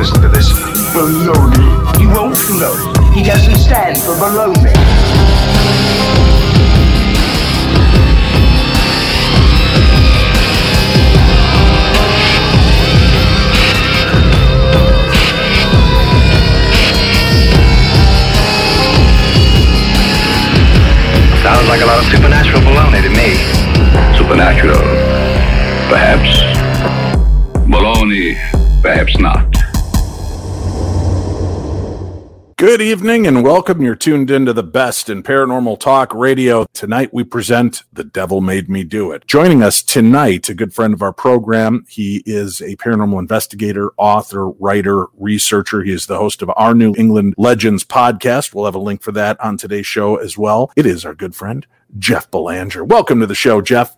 Listen to this. Baloney. He won't float. He doesn't stand for baloney. Sounds like a lot of supernatural baloney to me. Supernatural. Perhaps. Baloney. Perhaps not. Good evening and welcome. You're tuned into the best in paranormal talk radio. Tonight we present The Devil Made Me Do It. Joining us tonight, a good friend of our program. He is a paranormal investigator, author, writer, researcher. He is the host of our New England Legends podcast. We'll have a link for that on today's show as well. It is our good friend, Jeff Belanger. Welcome to the show, Jeff.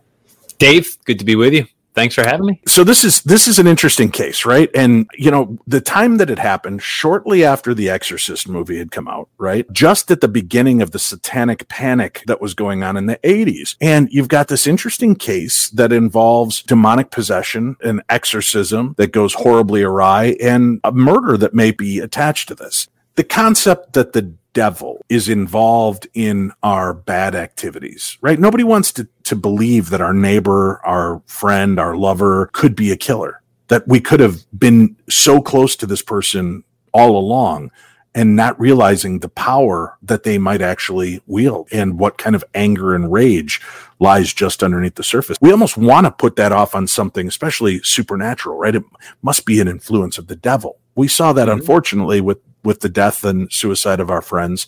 Dave, good to be with you. Thanks for having me. So this is this is an interesting case, right? And you know, the time that it happened shortly after the Exorcist movie had come out, right? Just at the beginning of the satanic panic that was going on in the 80s. And you've got this interesting case that involves demonic possession, an exorcism that goes horribly awry, and a murder that may be attached to this. The concept that the devil is involved in our bad activities, right? Nobody wants to, to believe that our neighbor, our friend, our lover could be a killer, that we could have been so close to this person all along and not realizing the power that they might actually wield and what kind of anger and rage lies just underneath the surface. We almost want to put that off on something, especially supernatural, right? It must be an influence of the devil. We saw that, mm-hmm. unfortunately, with with the death and suicide of our friends,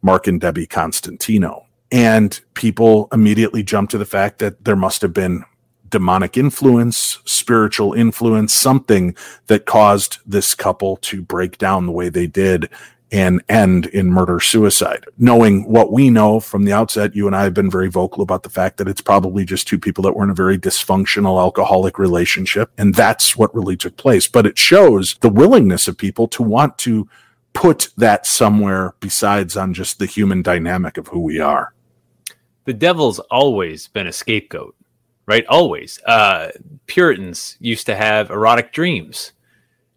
Mark and Debbie Constantino. And people immediately jumped to the fact that there must have been demonic influence, spiritual influence, something that caused this couple to break down the way they did and end in murder suicide. Knowing what we know from the outset, you and I have been very vocal about the fact that it's probably just two people that were in a very dysfunctional alcoholic relationship. And that's what really took place. But it shows the willingness of people to want to put that somewhere besides on just the human dynamic of who we are. The devil's always been a scapegoat, right? Always. Uh, Puritans used to have erotic dreams.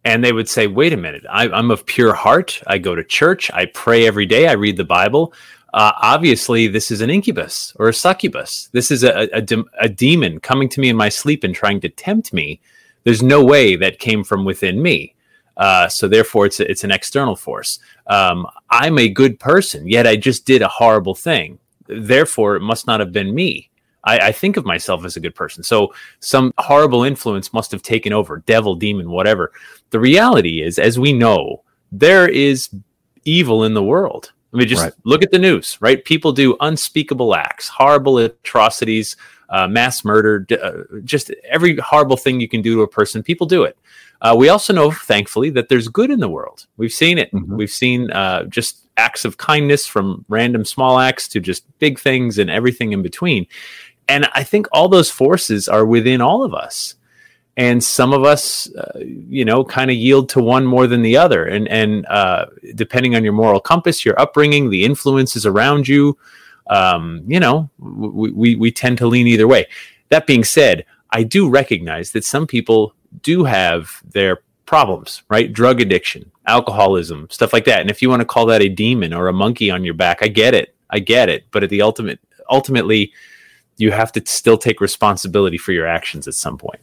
And they would say, wait a minute, I, am of pure heart. I go to church. I pray every day. I read the Bible. Uh, obviously, this is an incubus or a succubus. This is a, a, a demon coming to me in my sleep and trying to tempt me. There's no way that came from within me. Uh, so therefore, it's a, it's an external force. Um, I'm a good person, yet I just did a horrible thing. Therefore, it must not have been me. I, I, think of myself as a good person. So some horrible influence must have taken over, devil, demon, whatever. The reality is, as we know, there is evil in the world. I mean, just right. look at the news, right? People do unspeakable acts, horrible atrocities, uh, mass murder, uh, just every horrible thing you can do to a person. People do it. Uh, we also know, thankfully, that there's good in the world. We've seen it. Mm-hmm. We've seen uh, just acts of kindness from random small acts to just big things and everything in between. And I think all those forces are within all of us. And some of us, uh, you know, kind of yield to one more than the other. And and uh, depending on your moral compass, your upbringing, the influences around you, um, you know, we, we we tend to lean either way. That being said, I do recognize that some people do have their problems, right? Drug addiction, alcoholism, stuff like that. And if you want to call that a demon or a monkey on your back, I get it. I get it. But at the ultimate ultimately you have to still take responsibility for your actions at some point.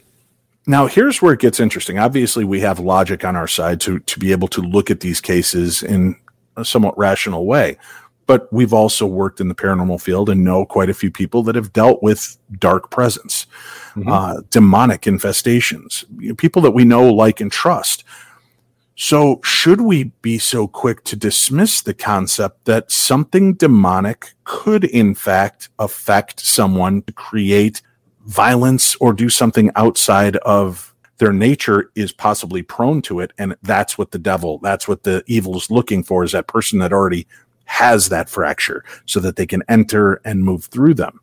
Now, here's where it gets interesting. Obviously, we have logic on our side to to be able to look at these cases in a somewhat rational way but we've also worked in the paranormal field and know quite a few people that have dealt with dark presence, mm-hmm. uh, demonic infestations, people that we know, like, and trust. So, should we be so quick to dismiss the concept that something demonic could, in fact, affect someone to create violence or do something outside of their nature is possibly prone to it? And that's what the devil, that's what the evil is looking for, is that person that already has that fracture so that they can enter and move through them.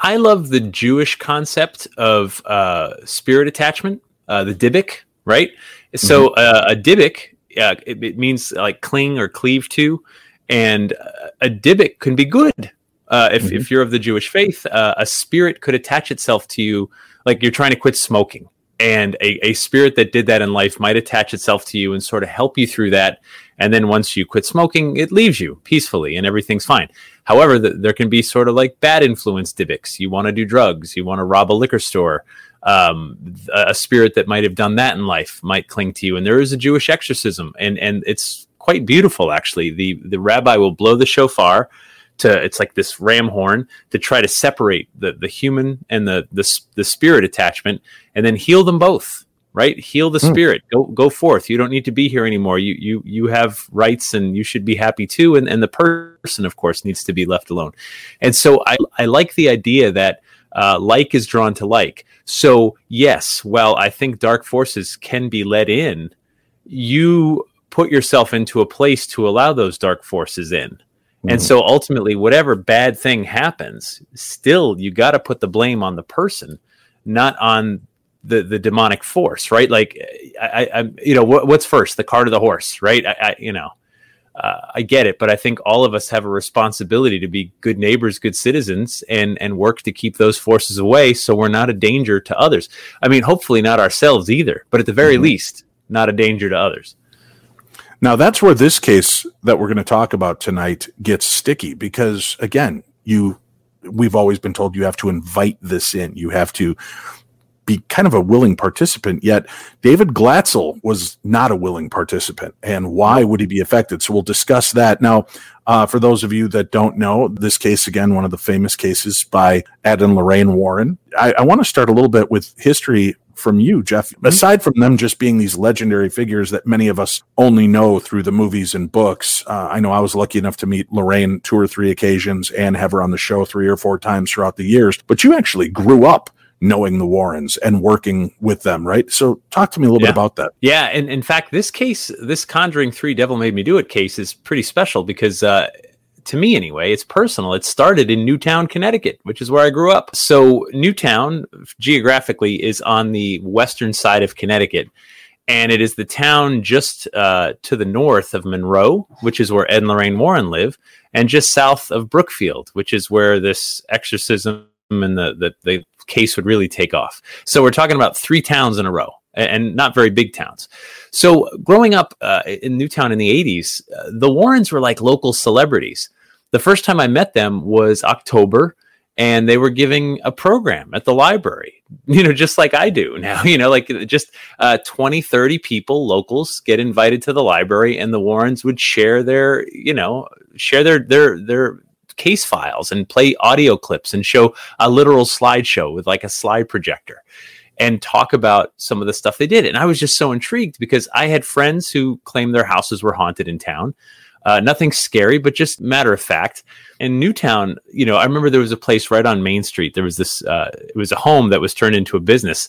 I love the Jewish concept of uh, spirit attachment, uh, the dybbuk, right? So mm-hmm. uh, a uh, it, it, means like cling or cleave to, and uh, a dybbuk can be good. Uh, if, mm-hmm. if you're of the Jewish faith, uh, a spirit could attach itself to you, like you're trying to quit smoking, and a, a spirit that did that in life might attach itself to you and sort of help you through that. And then once you quit smoking it leaves you peacefully and everything's fine. However the, there can be sort of like bad influence dybbuks you want to do drugs. You want to rob a liquor store. Um, a, a spirit that might have done that in life might cling to you. And there is a jewish exorcism. And and it's quite beautiful actually. The the rabbi will blow the shofar to it's like this ram horn to try to separate the the human and the the, the spirit attachment and then heal them both right? Heal the Hmm. spirit. Go go forth. You don't need to be here anymore. You you you have rights and you should be happy too. And and the person of course needs to be left alone. And so i i like the idea that uh, like is drawn to like. So yes well i think dark forces can be let in you put yourself into a place to allow those dark forces in and mm-hmm. so ultimately, whatever bad thing happens, still you got to put the blame on the person, not on the the demonic force, right? Like, eh, I, I you know, what, what's first, the cart or the horse, right? I, I you know, uh, I get it, but I think all of us have a responsibility to be good neighbors, good citizens, and and work to keep those forces away, so we're not a danger to others. I mean, hopefully not ourselves either, but at the very mm-hmm. least, not a danger to others. Now that's where this case that we're going to talk about tonight gets sticky because again, you we've always been told you have to invite this in. You have to be kind of a willing participant. Yet David Glatzel was not a willing participant. And why would he be affected? So we'll discuss that. Now, uh, for those of you that don't know, this case, again, one of the famous cases by Ed and Lorraine Warren. I, I want to start a little bit with history from you, Jeff. Aside from them just being these legendary figures that many of us only know through the movies and books, uh, I know I was lucky enough to meet Lorraine two or three occasions and have her on the show three or four times throughout the years. But you actually grew up knowing the Warrens and working with them, right? So talk to me a little Yeah. bit about that. Yeah, and in fact, this case, this Conjuring Three Devil Made Me Do It case is pretty special because, uh, to me anyway, it's personal. It started in Newtown, Connecticut, which is where I grew up. So Newtown, geographically, is on the western side of Connecticut, and it is the town just uh, to the north of Monroe, which is where Ed and Lorraine Warren live, and just south of Brookfield, which is where this exorcism and the, the the case would really take off. So we're talking about three towns in a row, and not very big towns. So growing up uh, in Newtown in the '80s, uh, the Warrens were like local celebrities. The first time I met them was October, and they were giving a program at the library. You know, just like I do now. You know, like just uh, 20, 30 people, locals, get invited to the library, and the Warrens would share their, you know, share their their their case files and play audio clips and show a literal slideshow with like a slide projector and talk about some of the stuff they did. And I was just so intrigued because I had friends who claimed their houses were haunted in town. Uh, nothing scary, but just matter of fact. In Newtown, you know, I remember there was a place right on Main Street. There was this, uh, it was a home that was turned into a business.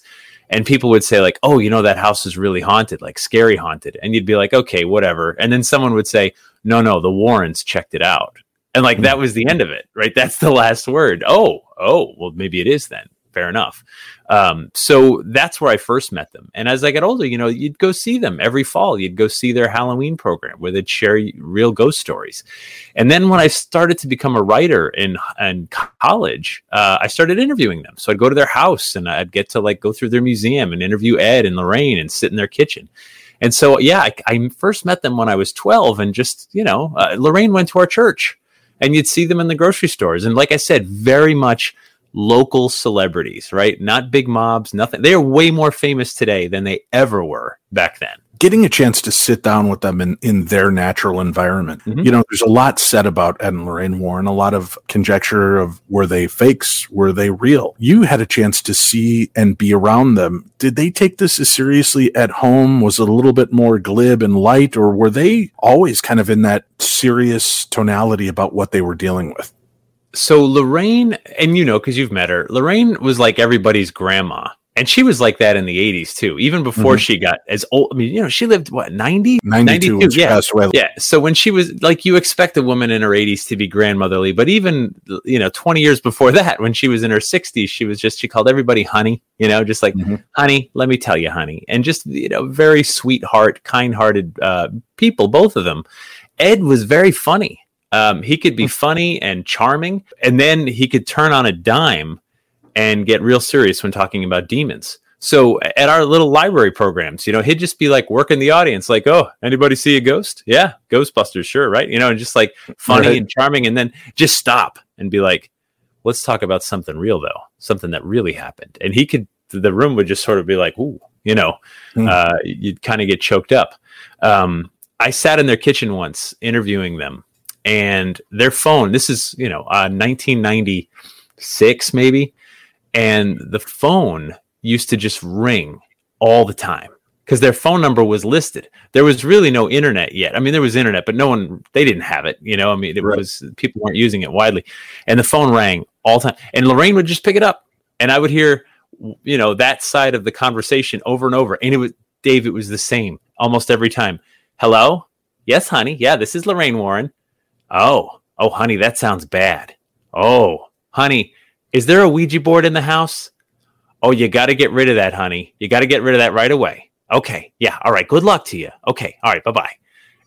And people would say, like, oh, you know, that house is really haunted, like scary haunted. And you'd be like, okay, whatever. And then someone would say, no, no, the Warrens checked it out. And like that was the end of it, right? That's the last word. Oh, oh, well, maybe it is then. Fair enough. Um, so that's where I first met them. And as I got older, you know, you'd go see them every fall. You'd go see their Halloween program where they'd share real ghost stories. And then when I started to become a writer in in college, uh, I started interviewing them. So I'd go to their house and I'd get to like go through their museum and interview Ed and Lorraine and sit in their kitchen. And so, yeah, I, I first met them when I was 12 and just, you know, uh, Lorraine went to our church and you'd see them in the grocery stores. And like I said, very much local celebrities, right? Not big mobs, nothing. They are way more famous today than they ever were back then. Getting a chance to sit down with them in, in their natural environment. Mhm. You know, there's a lot said about Ed and Lorraine Warren, a lot of conjecture of were they fakes? Were they real? You had a chance to see and be around them. Did they take this as seriously at home? Was it a little bit more glib and light, or were they always kind of in that serious tonality about what they were dealing with? So Lorraine, and you know, because you've met her, Lorraine was like everybody's grandma. And she was like that in the 80s too, even before Mhm. she got as old. I mean, you know, she lived what, 90? 92, when she yeah. passed away. Yeah. So when she was like, you expect a woman in her 80s to be grandmotherly, but even, you know, 20 years before that, when she was in her 60s, she was just, she called everybody honey, you know, just like, Mhm. honey, let me tell you, honey. And just, you know, very sweetheart, kind hearted uh, people, both of them. Ed was very funny. Um, he could be funny and charming, and then he could turn on a dime and get real serious when talking about demons. So at our little library programs, you know, he'd just be like working the audience, like, "Oh, anybody see a ghost? Yeah, Ghostbusters, sure, right?" You know, and just like funny Right. and charming, and then just stop and be like, "Let's talk about something real, though, something that really happened." And he could, the room would just sort of be like, "Ooh," you know, Hmm. uh, you'd kind of get choked up. Um, I sat in their kitchen once interviewing them, and their phone. This is you know, uh, 1996 maybe, and the phone used to just ring all the time because their phone number was listed. There was really no internet yet. I mean, there was internet, but no one they didn't have it. You know, I mean, it Right. was people weren't using it widely, and the phone rang all the time. And Lorraine would just pick it up, and I would hear, you know, that side of the conversation over and over. And it was Dave. It was the same almost every time. Hello, yes, honey. Yeah, this is Lorraine Warren. Oh, oh, honey, that sounds bad. Oh, honey, is there a Ouija board in the house? Oh, you got to get rid of that, honey. You got to get rid of that right away. Okay. Yeah. All right. Good luck to you. Okay. All right. Bye bye.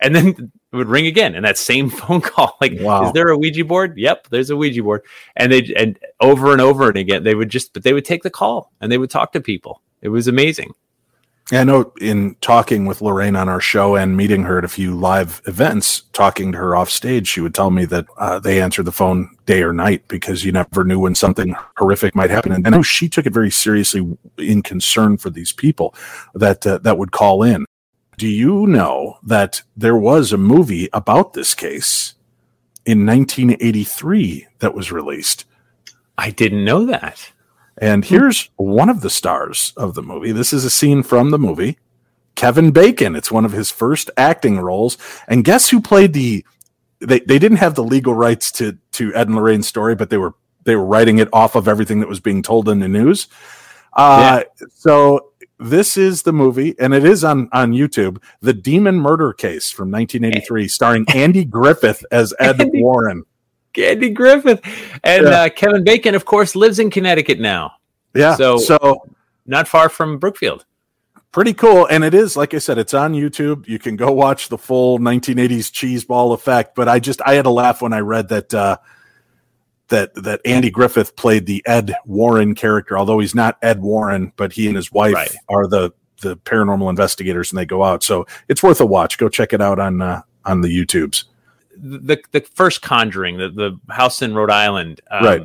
And then it would ring again and that same phone call. Like, Wow. is there a Ouija board? Yep. There's a Ouija board. And they, and over and over and again, they would just, but they would take the call and they would talk to people. It was amazing. I know in talking with Lorraine on our show and meeting her at a few live events, talking to her off stage, she would tell me that uh, they answered the phone day or night because you never knew when something horrific might happen. And I know she took it very seriously in concern for these people that uh, that would call in. Do you know that there was a movie about this case in 1983 that was released? I didn't know that. And here's one of the stars of the movie. This is a scene from the movie. Kevin Bacon. It's one of his first acting roles. And guess who played the they, they didn't have the legal rights to to Ed and Lorraine's story, but they were they were writing it off of everything that was being told in the news. Uh so this is the movie, and it is on on YouTube, The Demon Murder Case from 1983, starring Andy Griffith as Ed Andy- Warren. Andy Griffith. And Yeah. uh, Kevin Bacon, of course, lives in Connecticut now, Yeah. So- so not far from Brookfield. pretty cool and it is like i said it's on youtube you can go watch the full 1980s cheese ball effect but i just i had a laugh when i read that uh that that andy griffith played the ed warren character although he's not ed warren but he and his wife Right. are the the paranormal investigators and they go out so it's worth a watch go check it out on uh on the youtubes the the first Conjuring, the the house in Rhode Island, um, Right.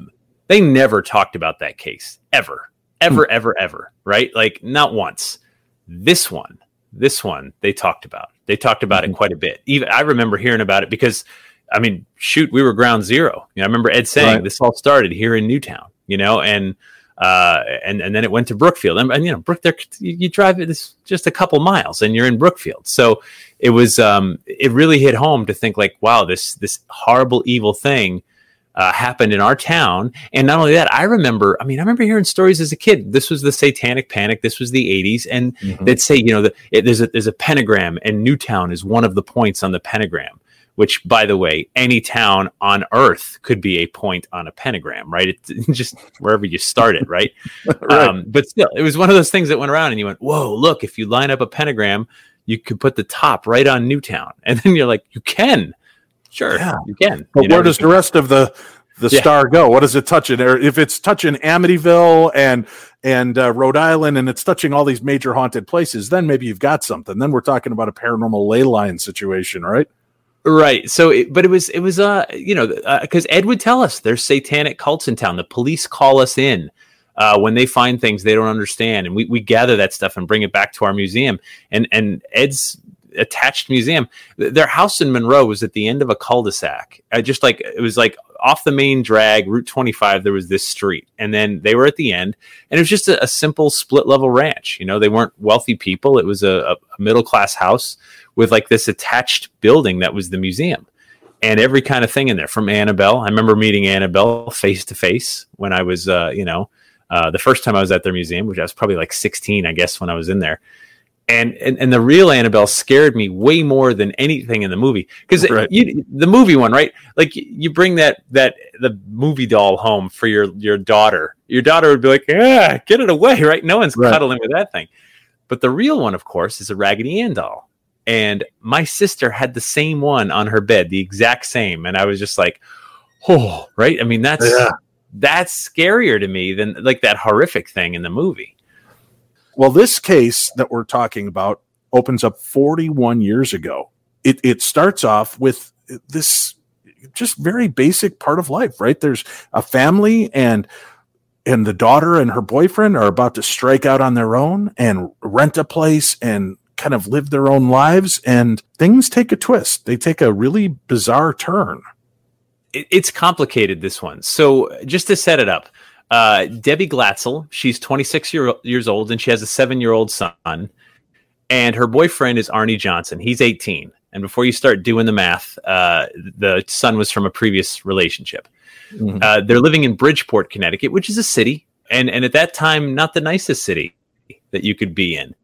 They never talked about that case ever, ever, ever, ever. Right? Like not once. This one, this one, they talked about. They talked about it quite a bit. Even I remember hearing about it because, I mean, shoot, we were ground zero. You know, I remember Ed saying Right. this all started here in Newtown. You know, and uh, and and then it went to Brookfield, and, and you know, Brook, there you, you drive it it's just a couple miles, and you're in Brookfield. So it was um it really hit home to think like wow this this horrible evil thing uh, happened in our town. And not only that i remember i mean i remember hearing stories as a kid. This was the satanic panic. This was the 80s and they'd say you know the, it, there's a there's a pentagram and newtown is one of the points on the pentagram which by the way any town on earth could be a point on a pentagram right? It just wherever you start it right? Right. um, but still, it was one of those things that went around, and you went, "Whoa! Look, if you line up a pentagram, you could put the top right on Newtown." And then you're like, "You can, sure, Yeah. you can." But You know, where does the rest of the the Yeah. star go? What does it touch it? Or if it's touching Amityville and and uh, Rhode Island, and it's touching all these major haunted places, then maybe you've got something. Then we're talking about a paranormal ley line situation, right? right? So, it, but it was it was uh you know because Ed would tell us there's satanic cults in town. The police call us in. Uh, when they find things they don't understand, and we, we gather that stuff and bring it back to our museum. And and Ed's attached museum, their house in Monroe was at the end of a cul-de-sac. Uh, just like it was like off the main drag, Route 25. There was this street, and then they were at the end, and it was just a, a simple split level ranch. You know, they weren't wealthy people. It was a, a middle class house with like this attached building that was the museum and every kind of thing in there from Annabelle. I remember meeting Annabelle face to face when I was, uh, you know, uh, the first time I was at their museum, which I was probably like 16, I guess, when I was in there. And, and and the real Annabelle scared me way more than anything in the movie because Right. the movie one right like you bring that that the movie doll home for your your daughter your daughter would be like yeah get it away right no one's Right. cuddling with that thing but the real one of course is a Raggedy Ann doll and my sister had the same one on her bed the exact same and I was just like oh right I mean that's Yeah. That's scarier to me than like that horrific thing in the movie Well, this case that we're talking about opens up 41 years ago. It, it starts off with this just very basic part of life, right? There's a family and and the daughter and her boyfriend are about to strike out on their own and rent a place and kind of live their own lives and things take a twist. They take a really bizarre turn. It, it's complicated this one. So just to set it up, uh, Debbie Glatzel, she's 26 year, years old and she has a seven year old son. And her boyfriend is Arne Johnson. He's 18. And before you start doing the math, uh, the son was from a previous relationship. Mm-hmm. Uh, they're living in Bridgeport, Connecticut, which is a city, and and at that time, not the nicest city that you could be in.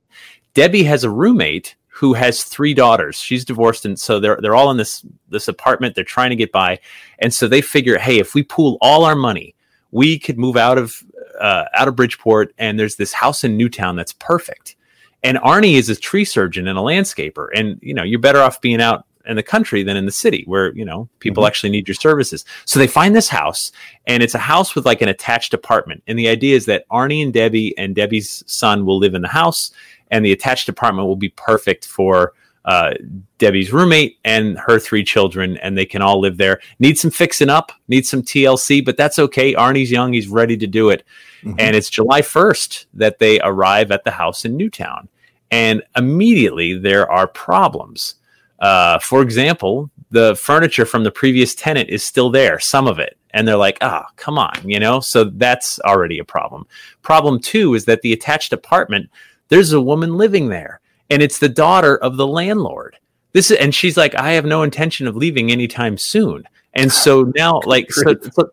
Debbie has a roommate who has three daughters. She's divorced, and so they're they're all in this this apartment. They're trying to get by, and so they figure, hey, if we pool all our money, we could move out of uh, out of Bridgeport, and there's this house in Newtown that's perfect. And Arne is a tree surgeon and a landscaper, and you know you're better off being out in the country than in the city where you know people mm-hmm. actually need your services so they find this house and it's a house with like an attached apartment and the idea is that arne and debbie and debbie's son will live in the house and the attached apartment will be perfect for uh, debbie's roommate and her three children and they can all live there need some fixing up need some tlc but that's okay arne's young he's ready to do it mm-hmm. and it's july 1st that they arrive at the house in newtown and immediately there are problems uh, for example, the furniture from the previous tenant is still there, some of it. And they're like, ah, oh, come on, you know? So that's already a problem. Problem two is that the attached apartment, there's a woman living there, and it's the daughter of the landlord. This is, and she's like, I have no intention of leaving anytime soon. And so now, like, so, so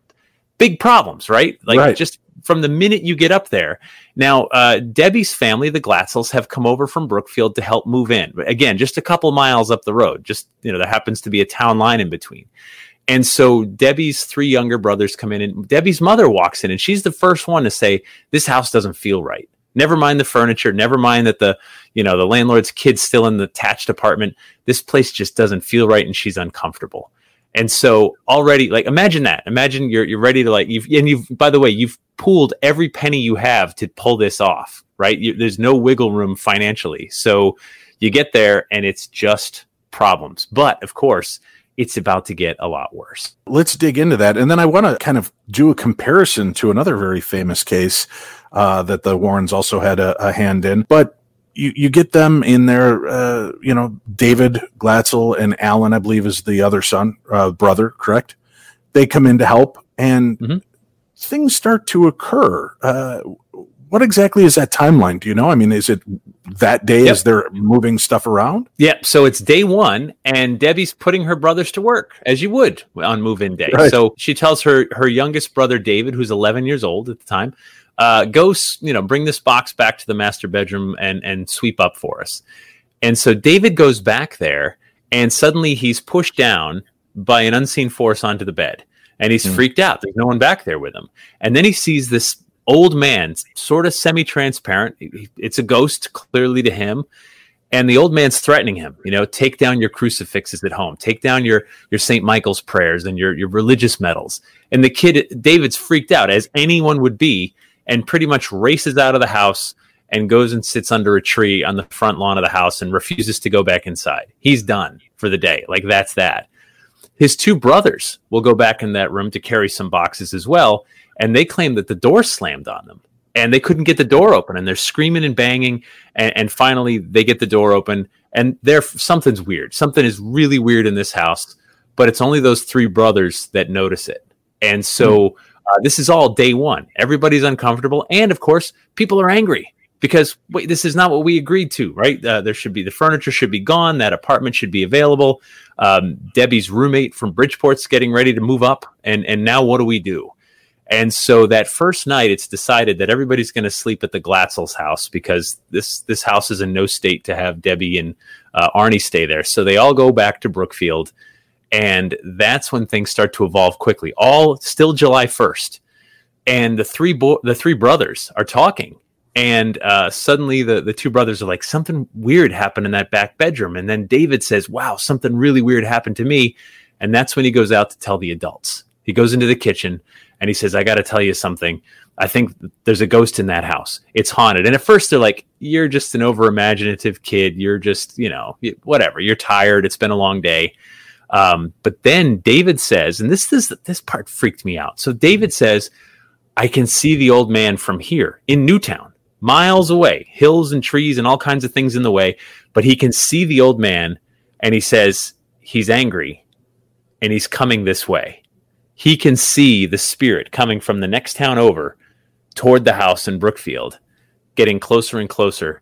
big problems, right? Like, right. just from the minute you get up there. Now, uh, Debbie's family, the Glatzels, have come over from Brookfield to help move in. Again, just a couple miles up the road. Just you know, there happens to be a town line in between. And so Debbie's three younger brothers come in, and Debbie's mother walks in, and she's the first one to say, "This house doesn't feel right." Never mind the furniture. Never mind that the you know the landlord's kid's still in the attached apartment. This place just doesn't feel right, and she's uncomfortable. And so already, like, imagine that. Imagine you're you're ready to like you've and you've by the way you've pooled every penny you have to pull this off, right? You, there's no wiggle room financially, so you get there and it's just problems. But of course, it's about to get a lot worse. Let's dig into that, and then I want to kind of do a comparison to another very famous case uh, that the Warrens also had a, a hand in, but you, you get them in there, uh, you know, David Glatzel and Alan, I believe, is the other son, uh, brother, correct? They come in to help, and mm-hmm. things start to occur. Uh, what exactly is that timeline? Do you know? I mean, is it that day yep. as they're moving stuff around? Yeah. So it's day one, and Debbie's putting her brothers to work as you would on move-in day. Right. So she tells her her youngest brother David, who's 11 years old at the time, uh, go, you know, bring this box back to the master bedroom and and sweep up for us. And so David goes back there, and suddenly he's pushed down by an unseen force onto the bed, and he's mm. freaked out. There's no one back there with him, and then he sees this old man, sort of semi-transparent. It's a ghost, clearly to him. And the old man's threatening him, you know, take down your crucifixes at home, take down your your St. Michael's prayers and your your religious medals. And the kid, David's freaked out, as anyone would be, and pretty much races out of the house and goes and sits under a tree on the front lawn of the house and refuses to go back inside. He's done for the day. Like that's that. His two brothers will go back in that room to carry some boxes as well, and they claim that the door slammed on them and they couldn't get the door open and they're screaming and banging and, and finally they get the door open and there something's weird. Something is really weird in this house, but it's only those three brothers that notice it. And so mm-hmm uh, this is all day one. Everybody's uncomfortable, and of course, people are angry because wait, this is not what we agreed to, right? Uh, there should be the furniture should be gone. That apartment should be available. Um, Debbie's roommate from Bridgeport's getting ready to move up, and and now what do we do? And so that first night, it's decided that everybody's going to sleep at the Glatzel's house because this this house is in no state to have Debbie and uh, Arne stay there. So they all go back to Brookfield and that's when things start to evolve quickly. All still July first, and the three bo- the three brothers are talking, and uh, suddenly the the two brothers are like something weird happened in that back bedroom, and then David says, "Wow, something really weird happened to me," and that's when he goes out to tell the adults. He goes into the kitchen, and he says, "I got to tell you something. I think there's a ghost in that house. It's haunted." And at first they're like, "You're just an over imaginative kid. You're just you know whatever. You're tired. It's been a long day." Um, but then David says, and this this this part freaked me out. So David says, "I can see the old man from here in Newtown." Miles away, hills and trees and all kinds of things in the way, but he can see the old man and he says he's angry and he's coming this way. He can see the spirit coming from the next town over toward the house in Brookfield, getting closer and closer.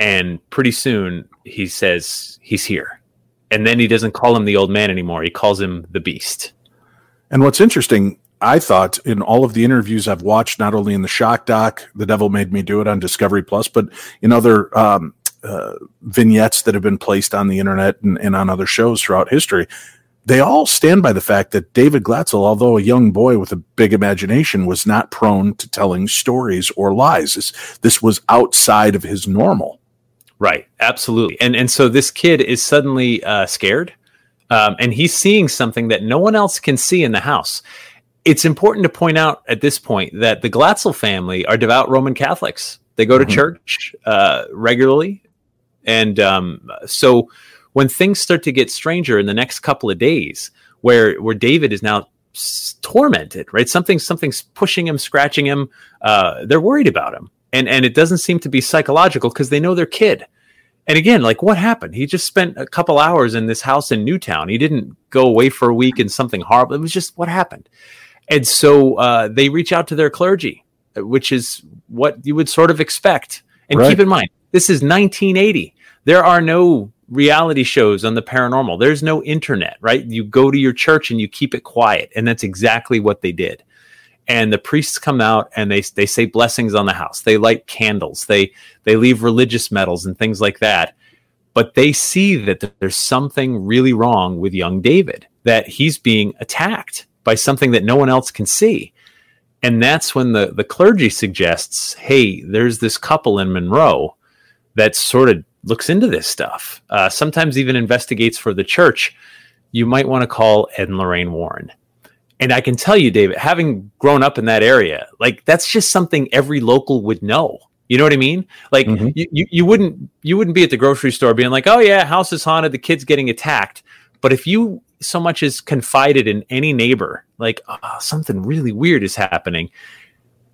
And pretty soon he says he's here. And then he doesn't call him the old man anymore. He calls him the beast. And what's interesting, I thought in all of the interviews I've watched, not only in the Shock Doc, The Devil Made Me Do It on Discovery Plus, but in other um, uh, vignettes that have been placed on the internet and, and on other shows throughout history, they all stand by the fact that David Glatzel, although a young boy with a big imagination, was not prone to telling stories or lies. This, this was outside of his normal. Right, absolutely. And and so this kid is suddenly uh, scared, um, and he's seeing something that no one else can see in the house. It's important to point out at this point that the Glatzel family are devout Roman Catholics. They go to Mhm. church uh, regularly, and um, so when things start to get stranger in the next couple of days, where where David is now s- tormented, right? Something something's pushing him, scratching him. Uh, they're worried about him, and and it doesn't seem to be psychological because they know their kid. And again, like what happened? He just spent a couple hours in this house in Newtown. He didn't go away for a week and something horrible. It was just what happened. And so uh, they reach out to their clergy, which is what you would sort of expect. And Right. keep in mind, this is 1980. There are no reality shows on the paranormal. There's no internet, right? You go to your church and you keep it quiet. And that's exactly what they did. And the priests come out and they they say blessings on the house. They light candles. They they leave religious medals and things like that. But they see that there's something really wrong with young David, that he's being attacked by something that no one else can see. And that's when the, the clergy suggests, hey, there's this couple in Monroe that's sort of looks into this stuff, uh, sometimes even investigates for the church. You might want to call Ed and Lorraine Warren. And I can tell you, David, having grown up in that area, like that's just something every local would know. You know what I mean? Like Mhm. you, you, you wouldn't you wouldn't be at the grocery store being like, oh yeah, house is haunted, the kid's getting attacked. But if you so much as confided in any neighbor, like oh, something really weird is happening,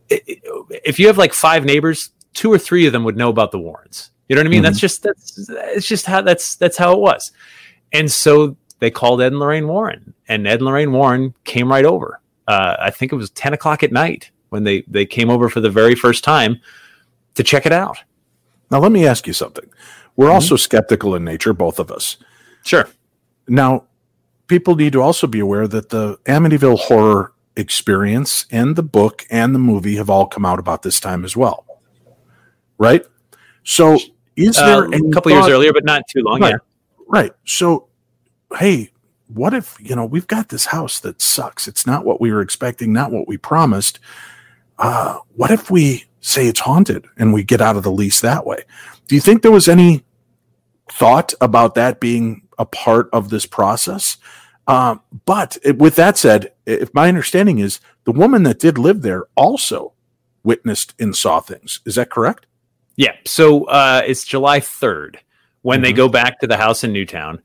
if you have like five neighbors, two or three of them would know about the Warrens. You know what I mean? Mhm. That's just that's it's just how that's that's how it was. And so they called Ed and Lorraine Warren, and Ed and Lorraine Warren came right over. Uh, I think it was ten o'clock at night when they they came over for the very first time to check it out. Now, let me ask you something. We're Mm-hmm. also skeptical in nature, both of us. Sure. Now, people need to also be aware that the Amityville horror experience and the book and the movie have all come out about this time as well. Right? So, is there Uh, a couple years earlier, but not too long. Right. Yeah. Right. So, hey, what if, you know, we've got this house that sucks. It's not what we were expecting, not what we promised. Uh, what if we say it's haunted and we get out of the lease that way? Do you think there was any thought about that being a part of this process? Um, but it- with that said, if my understanding is the woman that did live there also witnessed and saw things. Is that correct? Yeah. So uh, it's July 3rd when they Mhm. go back to the house in Newtown.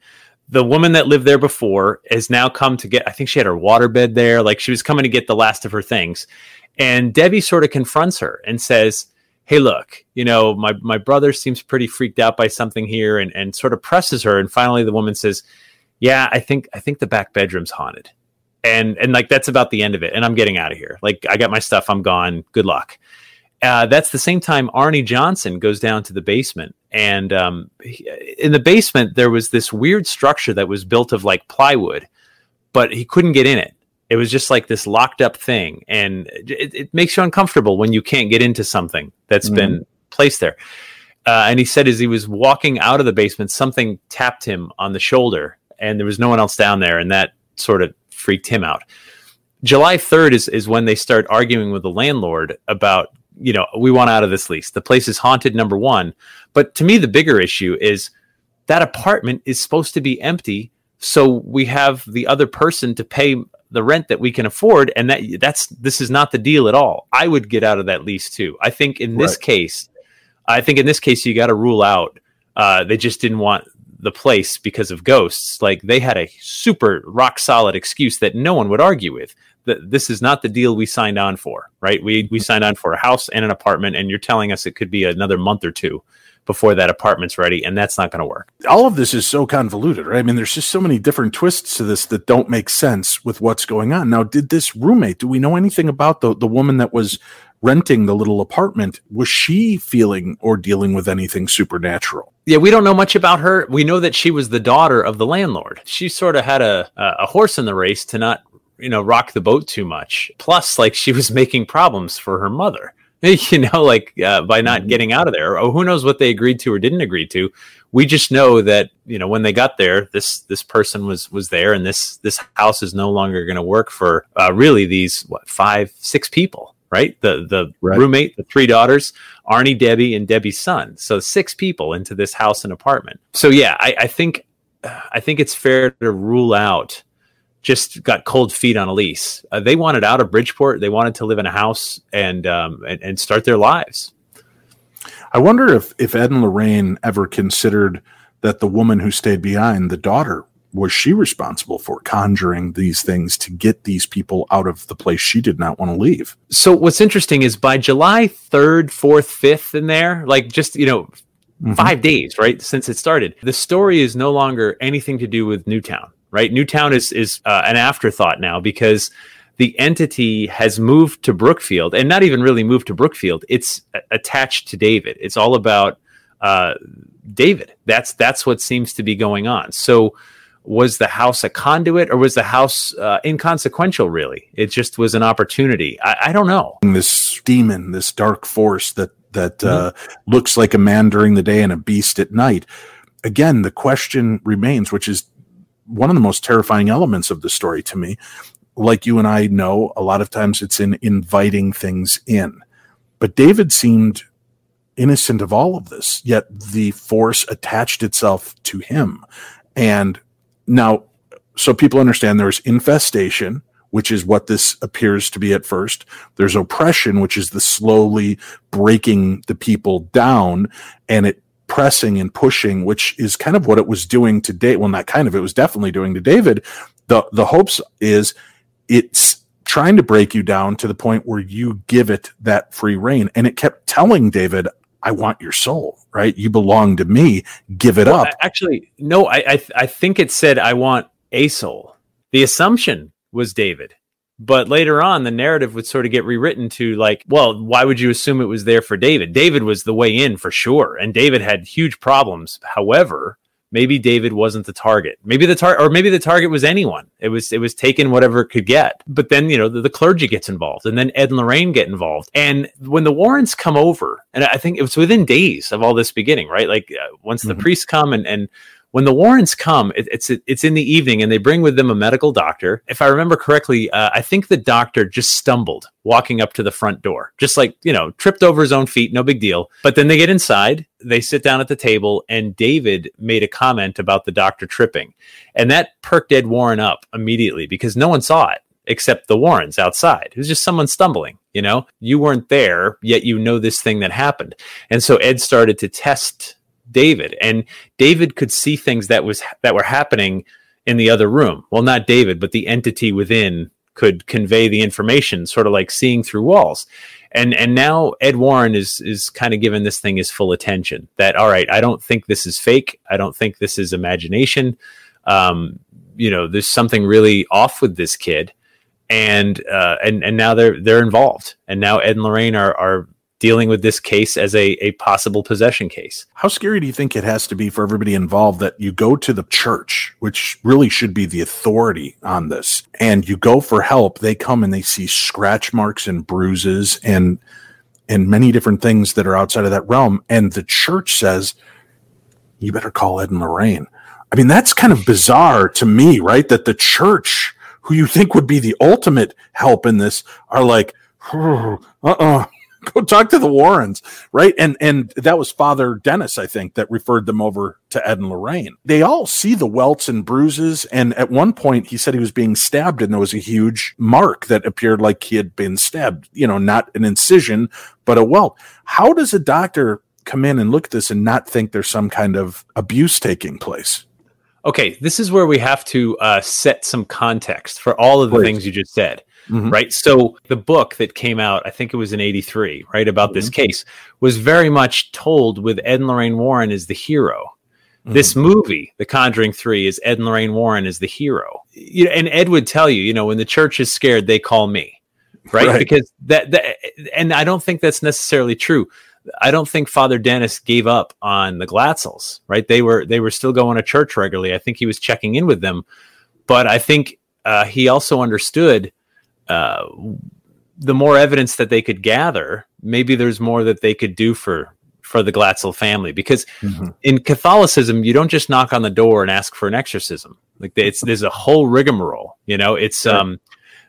The woman that lived there before has now come to get, I think she had her waterbed there. Like she was coming to get the last of her things. And Debbie sort of confronts her and says, Hey, look, you know, my, my brother seems pretty freaked out by something here and, and sort of presses her. And finally the woman says, Yeah, I think I think the back bedroom's haunted. And and like that's about the end of it. And I'm getting out of here. Like I got my stuff, I'm gone. Good luck uh, that's the same time Arne Johnson goes down to the basement. And um, he- in the basement, there was this weird structure that was built of like plywood, but he couldn't get in it. It was just like this locked up thing. And it, it makes you uncomfortable when you can't get into something that's been placed there. Uh, and he said as he was walking out of the basement, something tapped him on the shoulder, and there was no one else down there. And that sort of freaked him out. July 3rd is, is when they start arguing with the landlord about, you know, we want out of this lease. The place is haunted, number one. But to me, the bigger issue is that apartment is supposed to be empty. So we have the other person to pay the rent that we can afford and that that's this is not the deal at all i would get out of that lease too i think in this Right. case i think in this case you got to rule out uh, they just didn't want the place because of ghosts like they had a super rock solid excuse that no one would argue with that this is not the deal we signed on for right we we signed on for a house and an apartment and you're telling us it could be another month or two before that apartment's ready and that's not going to work all of this is so convoluted, right? I mean, there's just so many different twists to this that don't make sense with what's going on. Now, did this roommate, do we know anything about the, the woman that was renting the little apartment? Was she feeling or dealing with anything supernatural? Yeah, we don't know much about her. We know that she was the daughter of the landlord. She sort of had a a a horse in the race to not, you know, rock the boat too much. Plus, like she was making problems for her mother. You know, like uh, by not getting out of there. Oh, who knows what they agreed to or didn't agree to? We just know that you know when they got there, this this person was was there, and this this house is no longer going to work for uh, really these what five six people, right? The the Right. roommate, the three daughters, Arne, Debbie, and Debbie's son. So six people into this house and apartment. So yeah, I, I think I think it's fair to rule out just got cold feet on a lease. Uh, they wanted out of Bridgeport. They wanted to live in a house and um, and, and start their lives. I wonder if, if Ed and Lorraine ever considered that the woman who stayed behind, the daughter, was she responsible for conjuring these things to get these people out of the place she did not want to leave? So what's interesting is by July third, fourth, fifth, in there, like just you know, Mhm. five days right since it started. The story is no longer anything to do with Newtown. Right, Newtown is is uh, an afterthought now because the entity has moved to Brookfield and not even really moved to Brookfield. It's a- attached to David. It's all about uh, David. That's that's what seems to be going on. So was the house a conduit or was the house uh, inconsequential really it just was an opportunity I, I don't know This demon, this dark force that that uh, looks like a man during the day and a beast at night. Again, the question remains, which is one of the most terrifying elements of the story to me. Like you and I know, a lot of times it's in inviting things in. But David seemed innocent of all of this, yet the force attached itself to him. And now, so people understand there's infestation, which is what this appears to be at first. There's oppression, which is the slowly breaking the people down and it pressing and pushing, which is kind of what it was doing to David. Well, not kind of, it was definitely doing to David. The the hopes is it's trying to break you down to the point where you give it that free reign. And it kept telling David, I want your soul, right? You belong to me. Give it Well, up. Actually no I, I i think it said i want a soul the assumption was david but later on the narrative would sort of get rewritten to like well why would you assume it was there for david? David was the way in for sure and david had huge problems. However maybe david wasn't the target. Maybe the target or maybe the target was anyone. It was it was taken whatever it could get. But then you know the, the clergy gets involved and then ed and lorraine get involved. And when the warrens come over and i think it was within days of all this beginning right? Like uh, once the Mhm. priests come and and when the Warrens come, it, it's it's in the evening, and they bring with them a medical doctor. If I remember correctly, uh, I think the doctor just stumbled walking up to the front door, just like you know, tripped over his own feet, no big deal. But then they get inside, they sit down at the table, and David made a comment about the doctor tripping, and that perked Ed Warren up immediately because no one saw it except the Warrens outside. It was just someone stumbling. You know, you weren't there, yet you know this thing that happened, and so Ed started to test David, and David could see things that was that were happening in the other room. Well, not David, but the entity within could convey the information, sort of like seeing through walls. And and now Ed Warren is is kind of giving this thing his full attention. That all right, I don't think this is fake. I don't think this is imagination. Um, you know, there's something really off with this kid, and uh, and and now they're they're involved. And now Ed and Lorraine are are dealing with this case as a a possible possession case. How scary do you think it has to be for everybody involved that you go to the church, which really should be the authority on this, and you go for help? They come and they see scratch marks and bruises and and many different things that are outside of that realm, and the church says, "You better call Ed and Lorraine." I mean, that's kind of bizarre to me, right? That the church, who you think would be the ultimate help in this, are like, uh uh go talk to the Warrens, right? And and that was Father Dennis, I think, that referred them over to Ed and Lorraine. They all see the welts and bruises, and at one point he said he was being stabbed, and there was a huge mark that appeared like he had been stabbed. You know, not an incision, but a welt. How does a doctor come in and look at this and not think there's some kind of abuse taking place? Okay, this is where we have to uh, set some context for all of the Please. things you just said. Mhm. right? So the book that came out, I think it was in '83, right, about this Mm-hmm. case, was very much told with Ed and Lorraine Warren as the hero. Mm-hmm. This movie, The Conjuring Three, is Ed and Lorraine Warren as the hero. You know, and Ed would tell you, you know, when the church is scared, they call me, right? Right. Because that, that, and I don't think that's necessarily true. I don't think Father Dennis gave up on the Glatzels, right? They were they were still going to church regularly. I think he was checking in with them, but I think uh, he also understood uh, the more evidence that they could gather, maybe there's more that they could do for for the Glatzel family. Because Mhm. in Catholicism, you don't just knock on the door and ask for an exorcism. Like it's there's a whole rigmarole. You know, it's Right. um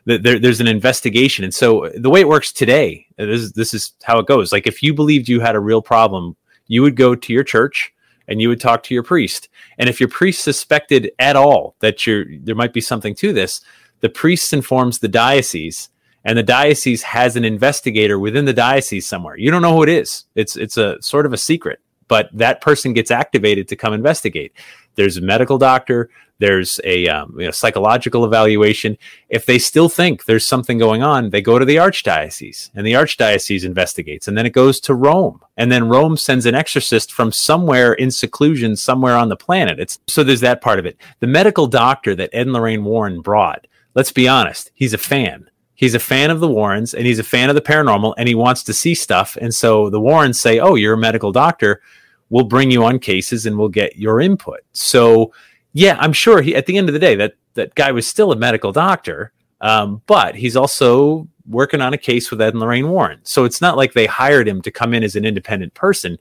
th- there, there's an investigation, and so the way it works today, this is this is how it goes. Like if you believed you had a real problem, you would go to your church and you would talk to your priest. And if your priest suspected at all that you're there might be something to this, the priest informs the diocese and the diocese has an investigator within the diocese somewhere. You don't know who it is. It's it's a sort of a secret, but that person gets activated to come investigate. There's a medical doctor. There's a um, you know, psychological evaluation. If they still think there's something going on, they go to the archdiocese, and the archdiocese investigates, and then it goes to Rome, and then Rome sends an exorcist from somewhere in seclusion, somewhere on the planet. It's so there's that part of it. The medical doctor that Ed and Lorraine Warren brought. Let's be honest, he's a fan he's a fan of the Warrens and he's a fan of the paranormal and he wants to see stuff. And so the Warrens say, Oh, you're a medical doctor. We'll bring you on cases and we'll get your input. So yeah, I'm sure he, at the end of the day, that, that guy was still a medical doctor. Um, but he's also working on a case with Ed and Lorraine Warren. So it's not like they hired him to come in as an independent person.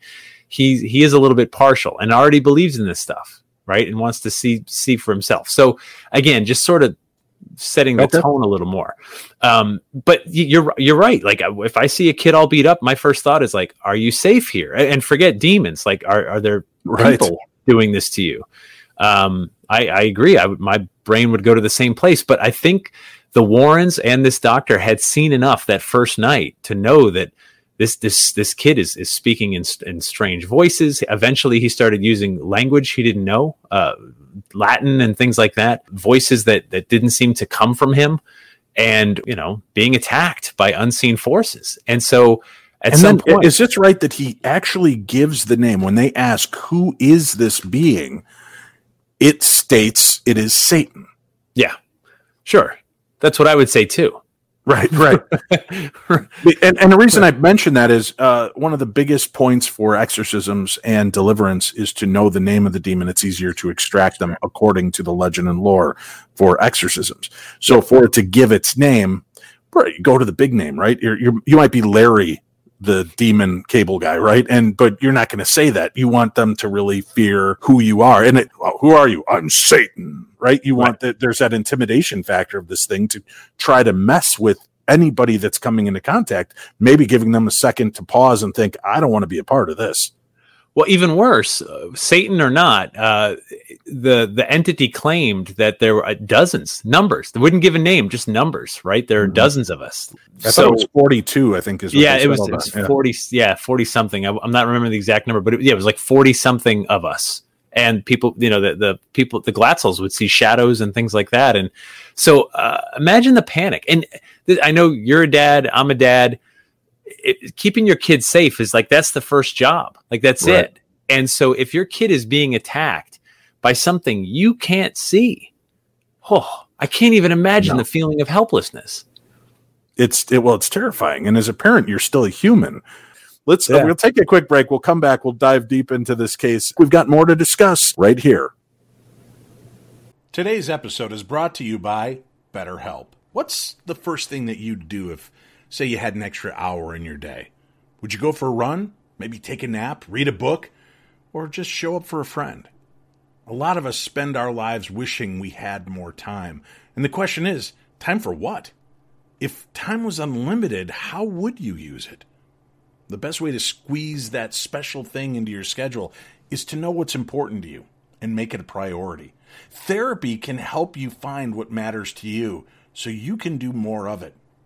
He, he is a little bit partial and already believes in this stuff. Right. And wants to see, see for himself. So again, just sort of setting the tone a little more. Um, but you're you're right. Like uh, if I see a kid all beat up, my first thought is like, "Are you safe here?" And forget demons. Like, are are there Right. people doing this to you? Um, I, I agree. I my brain would go to the same place. But I think the Warrens and this doctor had seen enough that first night to know that this this this kid is is speaking in, in strange voices. Eventually, he started using language he didn't know, uh, Latin and things like that, voices that that didn't seem to come from him, and you know, being attacked by unseen forces. And so, at and some point, is it right that he actually gives the name when they ask who is this being? It states it is Satan. yeah, sure, that's what I would say too. Right, right. and, and the reason I mention that is uh, one of the biggest points for exorcisms and deliverance is to know the name of the demon. It's easier to extract them according to the legend and lore for exorcisms. So for it to give its name, right, go to the big name, right? You're, you're, you might be Larry, the demon cable guy, right? And but you're not going to say that. You want them to really fear who you are. And it, well, who are you? I'm Satan, right? You want that. There's that intimidation factor of this thing to try to mess with anybody that's coming into contact. Maybe giving them a second to pause and think, I don't want to be a part of this. Well, even worse, uh, Satan or not, uh, the the entity claimed that there were uh, dozens, numbers. They wouldn't give a name, just numbers. Right? There are Mhm. dozens of us. I thought it was 42, I think is what yeah, it was, it was. Yeah. forty. Yeah, forty something. I, I'm not remembering the exact number, but it, yeah, it was like forty something of us. And people, you know, the the people, the Glatzels would see shadows and things like that. And so, uh, imagine the panic. And th- I know you're a dad. I'm a dad. It, keeping your kid safe is like that's the first job. Like that's Right. it. And so, if your kid is being attacked by something you can't see, oh, I can't even imagine No. the feeling of helplessness. it's it, well, it's terrifying. And as a parent, you're still a human. Let's uh, we'll take a quick break. We'll come back. We'll dive deep into this case. We've got more to discuss right here. Today's episode is brought to you by BetterHelp. What's the first thing that you'd do if, say, you had an extra hour in your day? Would you go for a run? Maybe take a nap, read a book, or just show up for a friend? A lot of us spend our lives wishing we had more time. And the question is time for what? If time was unlimited, how would you use it? The best way to squeeze that special thing into your schedule is to know what's important to you and make it a priority. Therapy can help you find what matters to you so you can do more of it.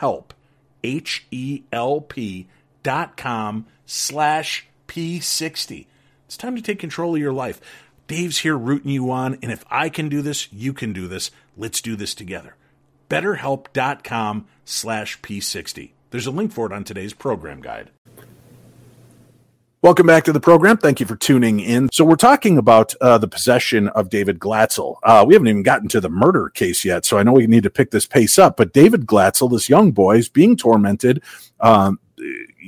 H-E-L-P H E L P dot com slash P60. It's time to take control of your life. Dave's here rooting you on, and if I can do this, you can do this. Let's do this together betterhelp.com slash p60. There's a link for it on today's program guide. Welcome back to the program. Thank you for tuning in. So we're talking about uh, the possession of David Glatzel. Uh, we haven't even gotten to the murder case yet, so I know we need to pick this pace up. But David Glatzel, this young boy, is being tormented. Um,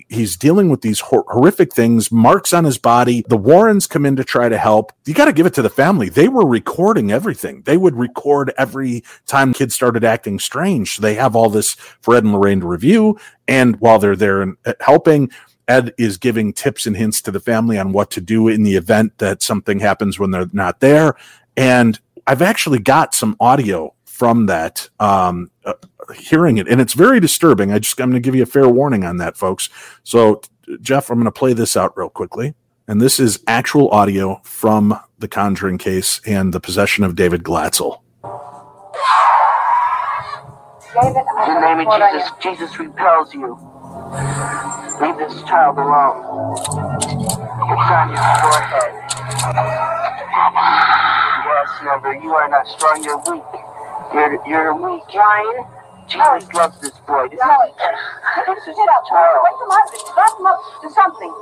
he's dealing with these hor- horrific things, marks on his body. The Warrens come in to try to help. You got to give it to the family. They were recording everything. They would record every time kids started acting strange. They have all this for Ed and Lorraine to review. And while they're there and uh, helping, Ed is giving tips and hints to the family on what to do in the event that something happens when they're not there. And I've actually got some audio from that, um, uh, hearing it, and it's very disturbing. I just I'm going to give you a fair warning on that, folks. So, Jeff, I'm going to play this out real quickly, and this is actual audio from the Conjuring case and the possession of David Glatzel. David, In the name of Jesus, Jesus repels you. Leave this child alone. It's on your forehead. Yes, Never, you are not strong, you're weak. You're, you're weak. Ryan. Jesus loves this boy. This No, is, get this is get up. his child. Wake him up. Stop him up. Do something.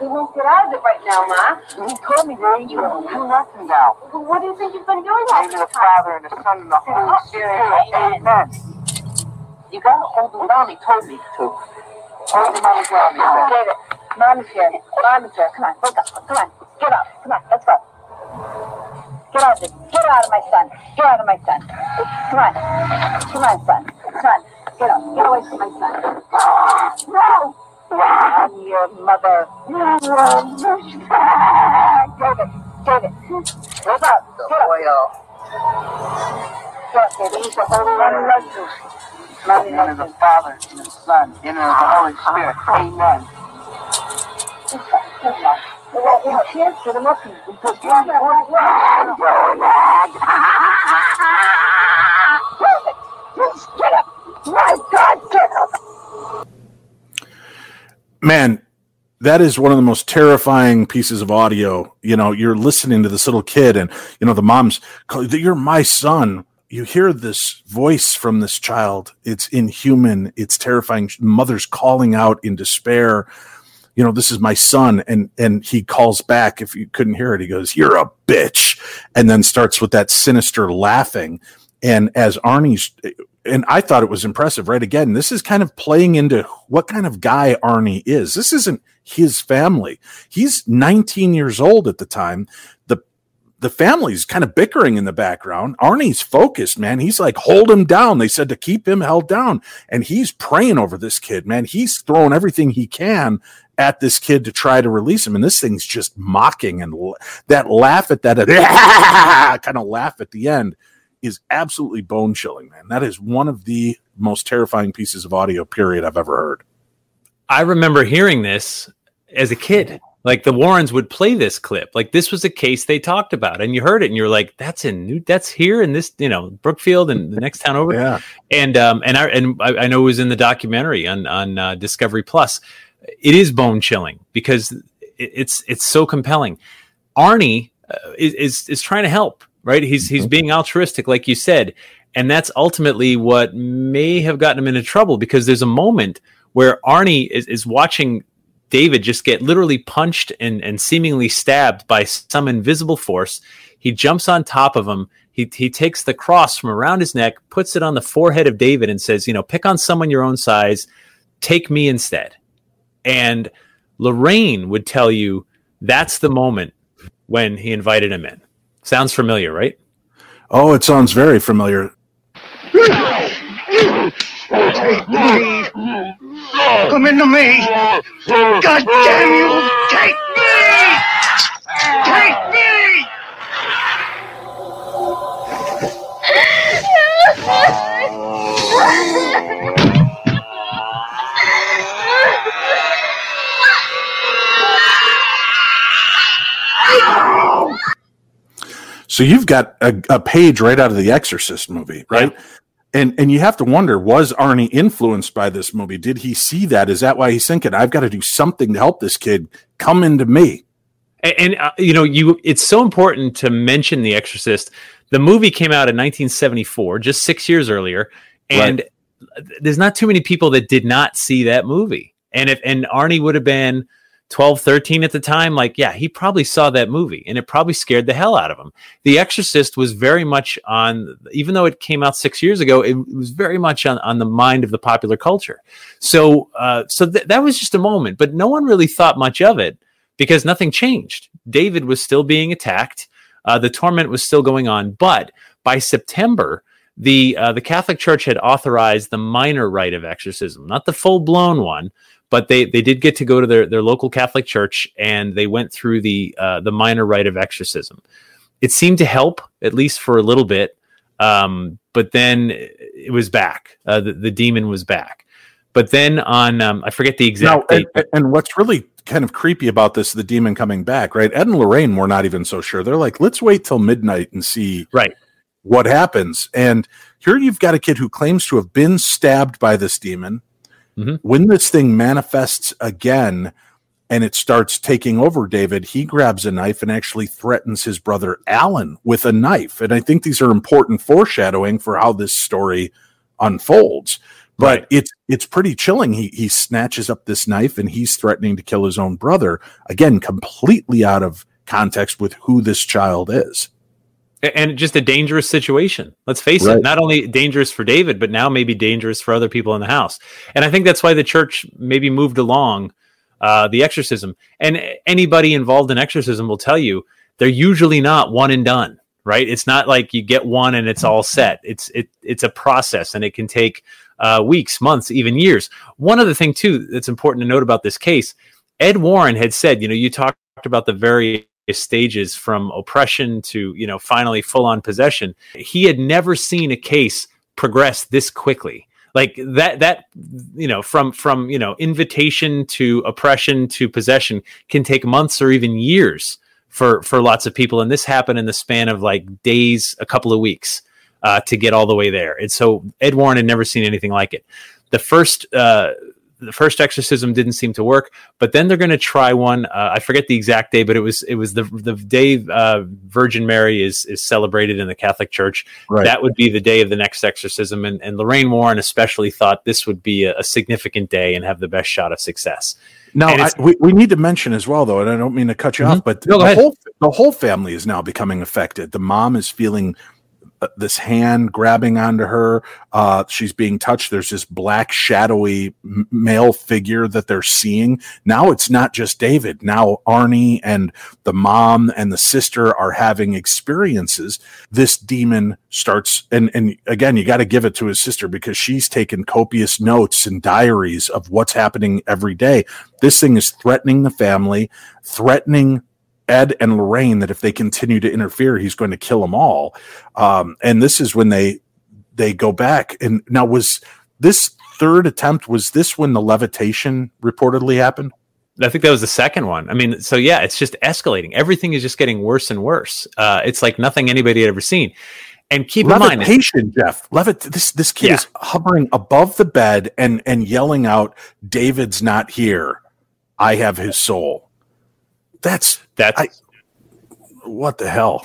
He won't get out of it right now, Ma. He told me that you will do nothing now. Well, what do you think you've been doing all this the? Father and the Son and the Holy oh, Spirit. Amen. You gotta hold him down. He told me to. Hold him on the ground. he said. David, Mom is here. Come on, wake up. Come on. Get up. Come on, let's go. Get out of. Get out of my son. Get out of my son. Come on. Come on, son. Come on. Get up. Get away from my son. No! I'm your mother. David, David. Wake up. Get up. Get up, David. He's the Holy One loves you. Name of the Father and the Son and the Holy Spirit. Amen. man, that is one of the most terrifying pieces of audio. You know, you're listening to this little kid, and you know the mom's, "You're my son." You hear this voice from this child. It's inhuman. It's terrifying. Mother's calling out in despair. You know, this is my son, and and he calls back. If you couldn't hear it, he goes, "You're a bitch," and then starts with that sinister laughing. And as Arne's and I thought it was impressive, right? Again, this is kind of playing into what kind of guy Arne is. This isn't his family. He's 19 years old at the time. The the family's kind of bickering in the background. Arne's focused, man. He's like, hold him down. They said to keep him held down. And he's praying over this kid, man. He's throwing everything he can at this kid to try to release him. And this thing's just mocking and l- that laugh at that kind of laugh at the end is absolutely bone chilling, man. That is one of the most terrifying pieces of audio period I've ever heard. I remember hearing this as a kid. Like the Warrens would play this clip. Like this was a case they talked about, and you heard it, and you're like, "That's in New. That's here in this, you know, Brookfield and the next town over." Yeah. And um, and I and I, I know it was in the documentary on on uh, Discovery Plus. It is bone chilling because it, it's it's so compelling. Arne uh, is, is is trying to help, right? He's he's being altruistic, like you said, and that's ultimately what may have gotten him into trouble because there's a moment where Arne is, is watching David just get literally punched and, and seemingly stabbed by some invisible force. He jumps on top of him. He, he takes the cross from around his neck, puts it on the forehead of David, and says, You know, pick on someone your own size, take me instead. And Lorraine would tell you that's the moment when he invited him in. Sounds familiar, right? Oh, it sounds very familiar. Take me. Come into me. God damn you. Take me. Take me. So you've got a, a page right out of the Exorcist movie, right? And and you have to wonder, was Arne influenced by this movie? Did he see that? Is that why he's thinking, I've got to do something to help this kid come into me? And, and uh, you know, you it's so important to mention The Exorcist. The movie came out in 1974, just six years earlier, and there's not too many people that did not see that movie. And if and Arne would have been 12, 13 at the time, like, yeah, he probably saw that movie and it probably scared the hell out of him. The Exorcist was very much on, even though it came out six years ago, it was very much on, on the mind of the popular culture. So, uh, so th- that was just a moment, but no one really thought much of it because nothing changed. David was still being attacked. Uh, the torment was still going on, but by September, the uh, the Catholic Church had authorized the minor rite of exorcism, not the full blown one, but they they did get to go to their their local Catholic church and they went through the uh, the minor rite of exorcism. It seemed to help at least for a little bit, um, but then it was back. Uh, the, the demon was back. But then on um, I forget the exact Now, date. and, and what's really kind of creepy about this, the demon coming back, right? Ed and Lorraine were not even so sure. They're like, let's wait till midnight and see right. what happens. And here you've got a kid who claims to have been stabbed by this demon. Mhm. When this thing manifests again and it starts taking over David, he grabs a knife and actually threatens his brother Alan with a knife. And I think these are important foreshadowing for how this story unfolds. But Right. it's it's pretty chilling. He he snatches up this knife and he's threatening to kill his own brother. Again, completely out of context with who this child is. And just a dangerous situation. Let's face Right. it, not only dangerous for David, but now maybe dangerous for other people in the house. And I think that's why the church maybe moved along uh, the exorcism. And anybody involved in exorcism will tell you they're usually not one and done, right? It's not like you get one and it's all set. It's it it's a process, and it can take uh, weeks, months, even years. One other thing too that's important to note about this case, Ed Warren had said, you know, you talked about the various stages from oppression to you know finally full on possession. He had never seen a case progress this quickly. Like that that you know from from you know invitation to oppression to possession can take months or even years for for lots of people. And this happened in the span of like days a couple of weeks uh, to get all the way there. And so ed warren had never seen anything like it. The first uh, the first exorcism didn't seem to work but then they're going to try one uh, i forget the exact day but it was it was the the day uh, virgin mary is is celebrated in the catholic church Right. that would be the day of the next exorcism and, and lorraine warren especially thought this would be a, a significant day and have the best shot of success Now, I, we, we need to mention as well, though, and I don't mean to cut you off, but No, the ahead. whole the whole family is now becoming affected. The mom is feeling this hand grabbing onto her. Uh, she's being touched. There's this black, shadowy male figure that they're seeing. Now it's not just David. Now Arne and the mom and the sister are having experiences. This demon starts, and and again, you got to give it to his sister because she's taken copious notes and diaries of what's happening every day. This thing is threatening the family, threatening Ed and Lorraine that if they continue to interfere, he's going to kill them all. Um, and this is when they they go back. And now was this third attempt? Was this when the levitation reportedly happened? I think that was the second one. I mean, so yeah, it's just escalating. Everything is just getting worse and worse. Uh, it's like nothing anybody had ever seen. And keep in mind, levitation, Jeff. Levit. This this kid Yeah. is hovering above the bed and and yelling out, "David's not here. I have his soul." That's That's I- what the hell.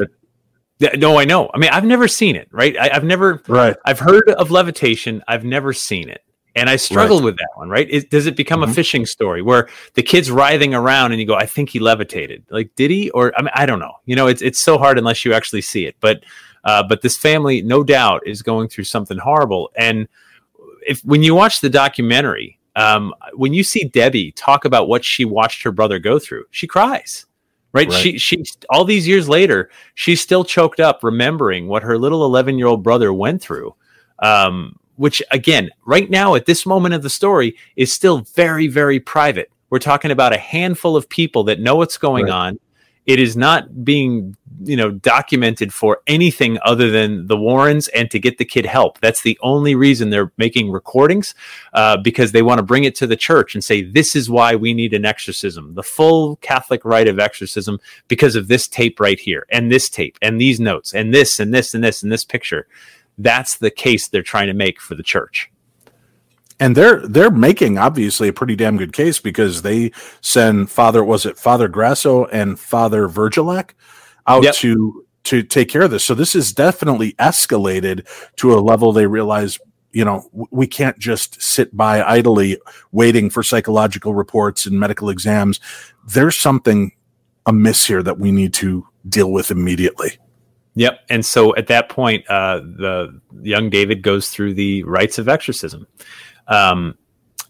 yeah, no, I know. I mean, I've never seen it, right? I, I've never Right. I've heard of levitation. I've never seen it. And I struggled with that one, right? It, does it become Mhm. a fishing story where the kid's writhing around and you go, I think he levitated. Like, did he? Or I mean, I don't know. You know, it's it's so hard unless you actually see it. But uh, but this family, no doubt, is going through something horrible. And if when you watch the documentary, um, when you see Debbie talk about what she watched her brother go through, she cries. Right? Right. She she all these years later, she's still choked up remembering what her little 11 year old brother went through. Um, which again, right now at this moment of the story is still very, very private. We're talking about a handful of people that know what's going Right. on. It is not being, you know, documented for anything other than the Warrens and to get the kid help. That's the only reason they're making recordings uh, because they want to bring it to the church and say this is why we need an exorcism, the full Catholic rite of exorcism, because of this tape right here and this tape and these notes and this and this and this and this picture. That's the case they're trying to make for the church. And they're they're making obviously a pretty damn good case because they send Father was it Father Grasso and Father Virgulak out Yep. to to take care of this. So this is definitely escalated to a level they realize you know we can't just sit by idly waiting for psychological reports and medical exams. There's something amiss here that we need to deal with immediately. Yep. And so at that point, uh, the young David goes through the rites of exorcism. Um,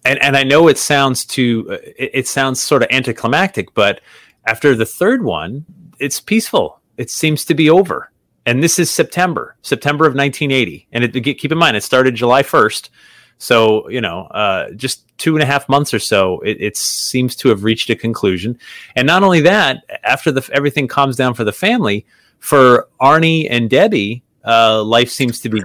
and, and I know it sounds too, uh, it, it sounds sort of anticlimactic, but after the third one, it's peaceful. It seems to be over. And this is September, September of 1980. And it, keep in mind, it started July 1st. So, you know, uh, just two and a half months or so, it, it seems to have reached a conclusion. And not only that, after the, everything calms down for the family, for Arne and Debbie, uh, life seems to be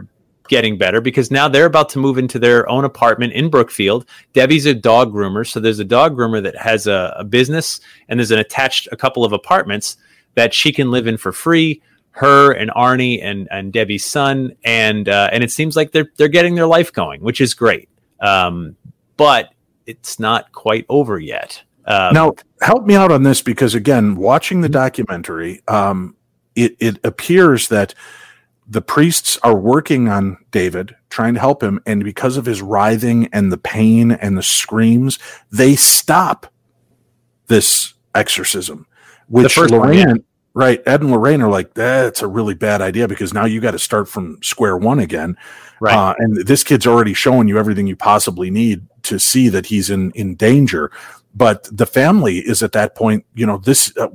getting better because now they're about to move into their own apartment in Brookfield. Debbie's a dog groomer, so there's a dog groomer that has a, a business and there's an attached a couple of apartments that she can live in for free. Her and Arne and and Debbie's son, and uh, and it seems like they're they're getting their life going, which is great. Um, but it's not quite over yet. Um, now help me out on this because again watching the documentary um, it, it appears that the priests are working on david trying to help him and because of his writhing and the pain and the screams they stop this exorcism which first one, lorraine yeah. right ed and lorraine are like that's a really bad idea because now you got to start from square one again right. uh, and this kid's already showing you everything you possibly need to see that he's in in danger. But the family is at that point, you know, this uh,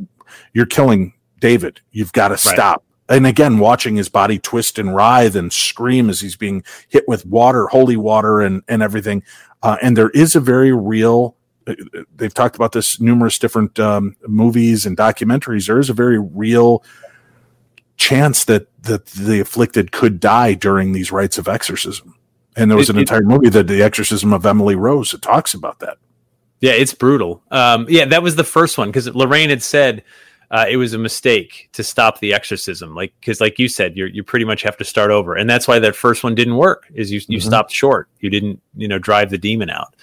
you're killing David. You've got to stop. And again, watching his body twist and writhe and scream as he's being hit with water, holy water, and and everything. Uh, and there is a very real. uh, They've talked about this numerous different um, movies and documentaries. There is a very real chance that that the afflicted could die during these rites of exorcism. And there was an it- entire movie, the, the Exorcism of Emily Rose, that talks about that. Yeah, it's brutal. Um, yeah, that was the first one because Lorraine had said uh, it was a mistake to stop the exorcism. Like because, like you said, you you pretty much have to start over, and that's why that first one didn't work. Is you you Mhm. stopped short. You didn't you know drive the demon out.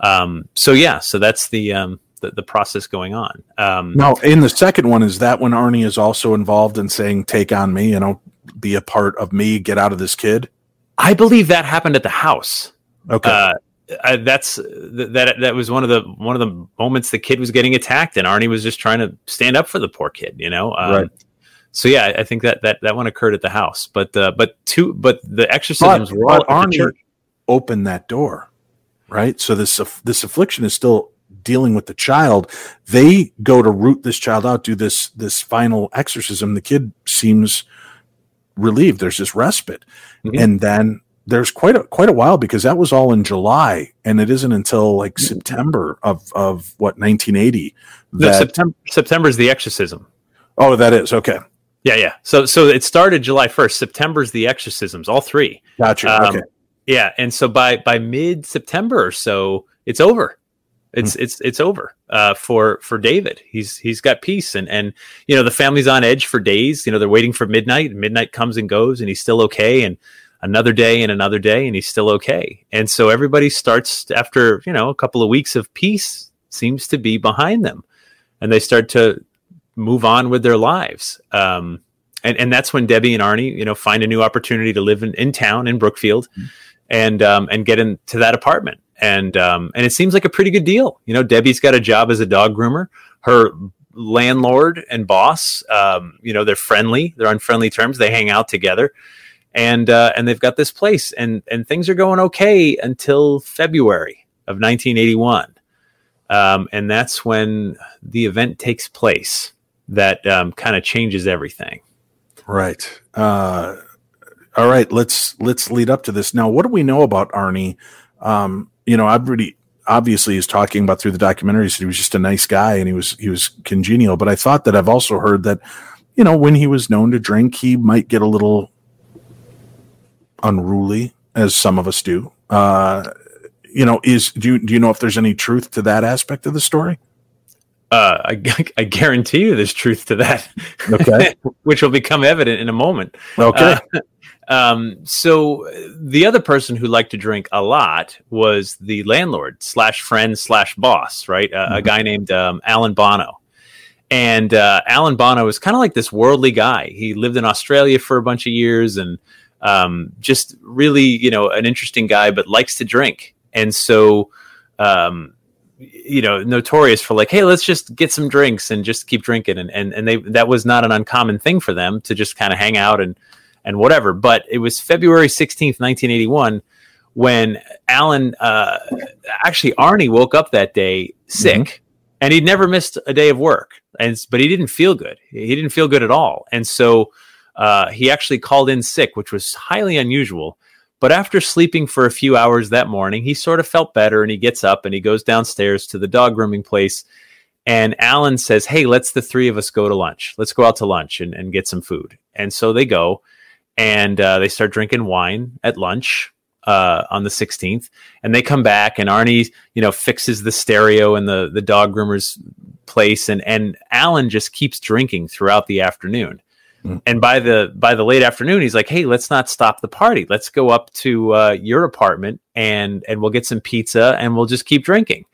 Um, so yeah, so that's the um, the, the process going on. Um, Now, in the second one, is that when Arne is also involved in saying, "Take on me," you know, be a part of me, get out of this kid? I believe that happened at the house. Okay, Uh, I, that's that that was one of the one of the moments the kid was getting attacked and Arne was just trying to stand up for the poor kid, you know. Um, Right. So yeah, I- think that that that one occurred at the house, but uh, but two but the but, exorcisms were all but Arne opened that door, right? So this this affliction is still dealing with the child. They go to root this child out, do this this final exorcism. The kid seems relieved. There's this respite, Mhm. and then there's quite a quite a while because that was all in July, and it isn't until like September of of what 1980 No, that. September September is the exorcism. oh, that is okay. Yeah, yeah. So so it started July first. September's the exorcisms, all three. Gotcha. Um, okay. Yeah, and so by by mid September or so, it's over. It's Hmm. it's it's over uh, for for David. He's he's got peace, and and you know the family's on edge for days. You know they're waiting for midnight. Midnight comes and goes, and he's still okay. And another day and another day, and he's still okay. And so everybody starts after you know a couple of weeks of peace seems to be behind them, and they start to move on with their lives. Um, and, and that's when Debbie and Arne, you know, find a new opportunity to live in, in town in Brookfield and, um, and get into that apartment. And, um, and it seems like a pretty good deal. You know, Debbie's got a job as a dog groomer. Her landlord and boss, um, you know, they're friendly. They're on friendly terms. They hang out together and, uh, and they've got this place and, and things are going okay until February of 1981. Um, and that's when the event takes place that um, kind of changes everything. Right. Uh, all right. Let's let's lead up to this now. What do we know about Arne? Um, you know, everybody obviously is talking about through the documentaries He was just a nice guy and he was he was congenial. But I thought that I've also heard that you know when he was known to drink, he might get a little unruly, as some of us do. Uh, you know, is do you, do you know if there's any truth to that aspect of the story? Uh, I, I guarantee you there's truth to that. Okay. which will become evident in a moment. Okay. Uh, um, so the other person who liked to drink a lot was the landlord slash friend slash boss, right? Uh, A guy named um, Alan Bono. And uh, Alan Bono was kind of like this worldly guy. He lived in Australia for a bunch of years and um, just really, you know, an interesting guy, but likes to drink. And so, um, you know, notorious for like, hey, let's just get some drinks and just keep drinking. And and and they that was not an uncommon thing for them to just kind of hang out and and whatever. But it was February sixteenth, nineteen eighty one, when Alan, uh, actually Arne, woke up that day sick, and he'd never missed a day of work, and but he didn't feel good. He didn't feel good at all, and so uh, he actually called in sick, which was highly unusual. But after sleeping for a few hours that morning, he sort of felt better and he gets up and he goes downstairs to the dog grooming place. And Alan says, Hey, let's the three of us go to lunch. Let's go out to lunch and, and get some food. And so they go and uh, they start drinking wine at lunch uh, on the 16th. And they come back and Arne, you know, fixes the stereo in the, the dog groomer's place. And, and Alan just keeps drinking throughout the afternoon and by the by the late afternoon he's like hey let's not stop the party let's go up to uh, your apartment and and we'll get some pizza and we'll just keep drinking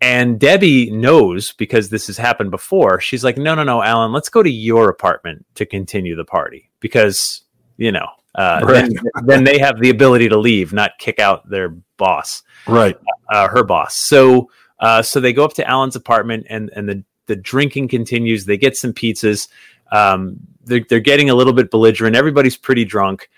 and debbie knows because this has happened before she's like no no no alan let's go to your apartment to continue the party because you know uh, then, then they have the ability to leave not kick out their boss Right. uh, her boss. So uh, so they go up to Alan's apartment and and the the drinking continues. They get some pizzas. Um, they're they're getting a little bit belligerent. Everybody's pretty drunk,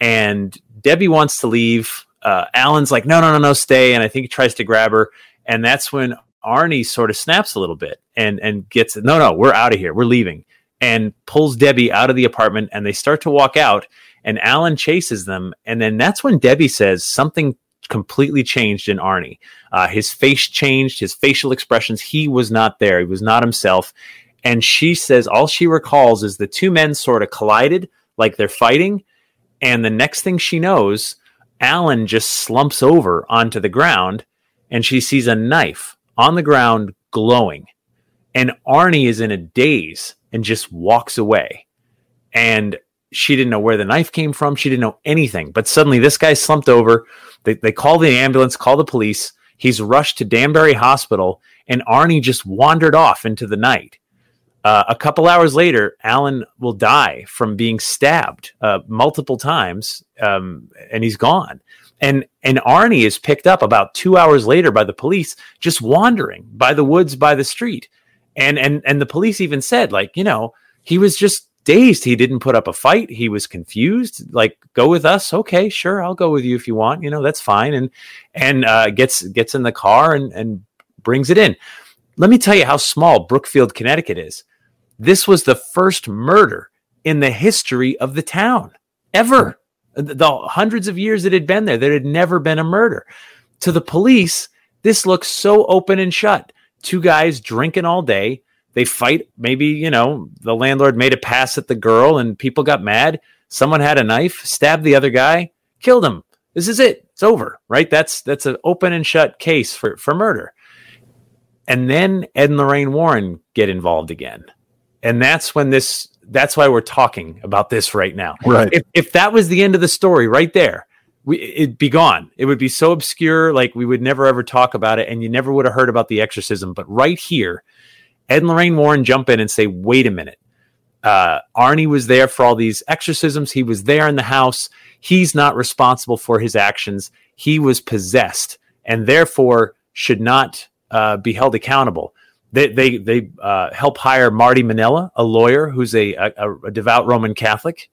and Debbie wants to leave. Uh, Alan's like, no, no, no, no, stay. And I think he tries to grab her, and that's when Arne sort of snaps a little bit and and gets no, no, we're out of here. We're leaving, and pulls Debbie out of the apartment, and they start to walk out. And Alan chases them, and then that's when Debbie says something completely changed in Arne. Uh, his face changed, his facial expressions. He was not there. He was not himself. And she says all she recalls is the two men sort of collided like they're fighting. And the next thing she knows, Alan just slumps over onto the ground and she sees a knife on the ground glowing. And Arne is in a daze and just walks away. And she didn't know where the knife came from. She didn't know anything. But suddenly, this guy slumped over. They, they call the ambulance, call the police. He's rushed to Danbury Hospital, and Arne just wandered off into the night. Uh, a couple hours later, Alan will die from being stabbed uh, multiple times, um, and he's gone. And and Arne is picked up about two hours later by the police, just wandering by the woods by the street. And and and the police even said, like, you know, he was just dazed. He didn't put up a fight. He was confused. Like, go with us. Okay, sure, I'll go with you if you want. You know, that's fine. And and uh, gets gets in the car and and brings it in. Let me tell you how small Brookfield, Connecticut is. This was the first murder in the history of the town ever. The, hundreds of years it had been there, there had never been a murder. To the police, this looks so open and shut. Two guys drinking all day. They fight. Maybe, you know, the landlord made a pass at the girl and people got mad. Someone had a knife, stabbed the other guy, killed him. This is it. It's over, right? That's that's an open and shut case for, for murder. And then Ed and Lorraine Warren get involved again. And that's when this that's why we're talking about this right now. Right. If if that was the end of the story right there, we, it'd be gone. It would be so obscure, like we would never ever talk about it, and you never would have heard about the exorcism. But right here, Ed and Lorraine Warren jump in and say, wait a minute. Uh, Arne was there for all these exorcisms. He was there in the house. He's not responsible for his actions. He was possessed and therefore should not uh, be held accountable. They they, they uh, help hire Marty Minnella, a lawyer who's a, a, a devout Roman Catholic,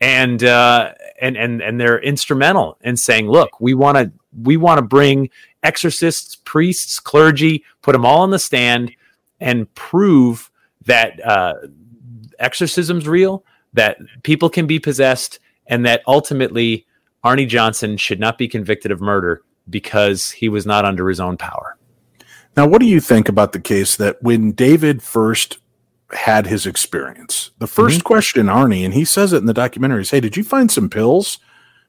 and uh, and and and they're instrumental in saying, look, we want to we want to bring exorcists, priests, clergy, put them all on the stand, and prove that uh, exorcism's real, that people can be possessed, and that ultimately Arne Johnson should not be convicted of murder because he was not under his own power. Now, what do you think about the case that when David first had his experience, the 1st Mm-hmm. question Arne, and he says it in the documentary, is, "Hey, did you find some pills?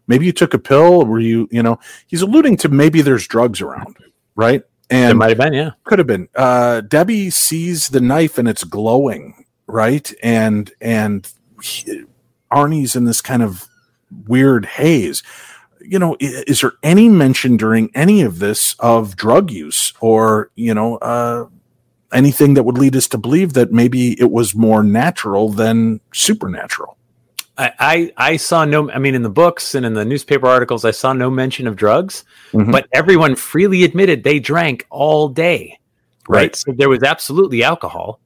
Maybe you took a pill. Were you, you know?" He's alluding to maybe there's drugs around, right? And it might have been, yeah. could have been. Uh, Debbie sees the knife and it's glowing, right? And and he, Arne's in this kind of weird haze. You know, is there any mention during any of this of drug use or you know uh, anything that would lead us to believe that maybe it was more natural than supernatural? I, I I saw no. I mean, in the books and in the newspaper articles, I saw no mention of drugs, Mhm. but everyone freely admitted they drank all day. Right. Right. So there was absolutely alcohol.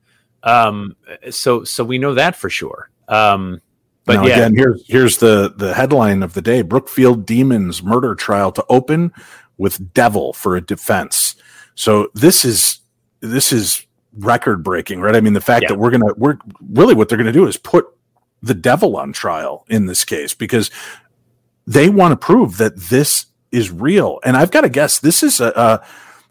Um. So so we know that for sure. Um. But now, yeah, again, here's here's the the headline of the day: Brookfield Demons murder trial to open with devil for a defense. So this is this is record breaking, right? I mean, the fact Yeah. that we're gonna we're really what they're gonna do is put the devil on trial in this case because they want to prove that this is real. And I've got to guess this is a, a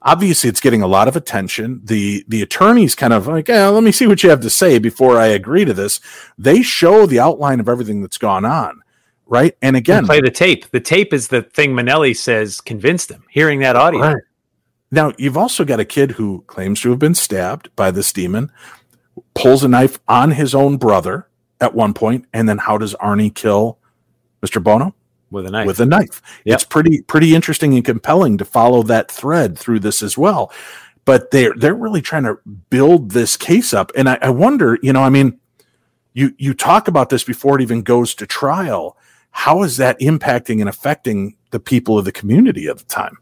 obviously it's getting a lot of attention. The the attorney's kind of like, eh, let me see what you have to say before I agree to this. They show the outline of everything that's gone on, right? And again, play the tape. The tape is the thing Minnella says convinced him. Hearing that audio, Right. Now, you've also got a kid who claims to have been stabbed by this demon, pulls a knife on his own brother at one point, and then how does Arne kill Mr. Bono? With a knife. With a knife. Yep. It's pretty pretty interesting and compelling to follow that thread through this as well. But they're they're really trying to build this case up. And I, I wonder, you know, I mean, you you talk about this before it even goes to trial. How is that impacting and affecting the people of the community at the time?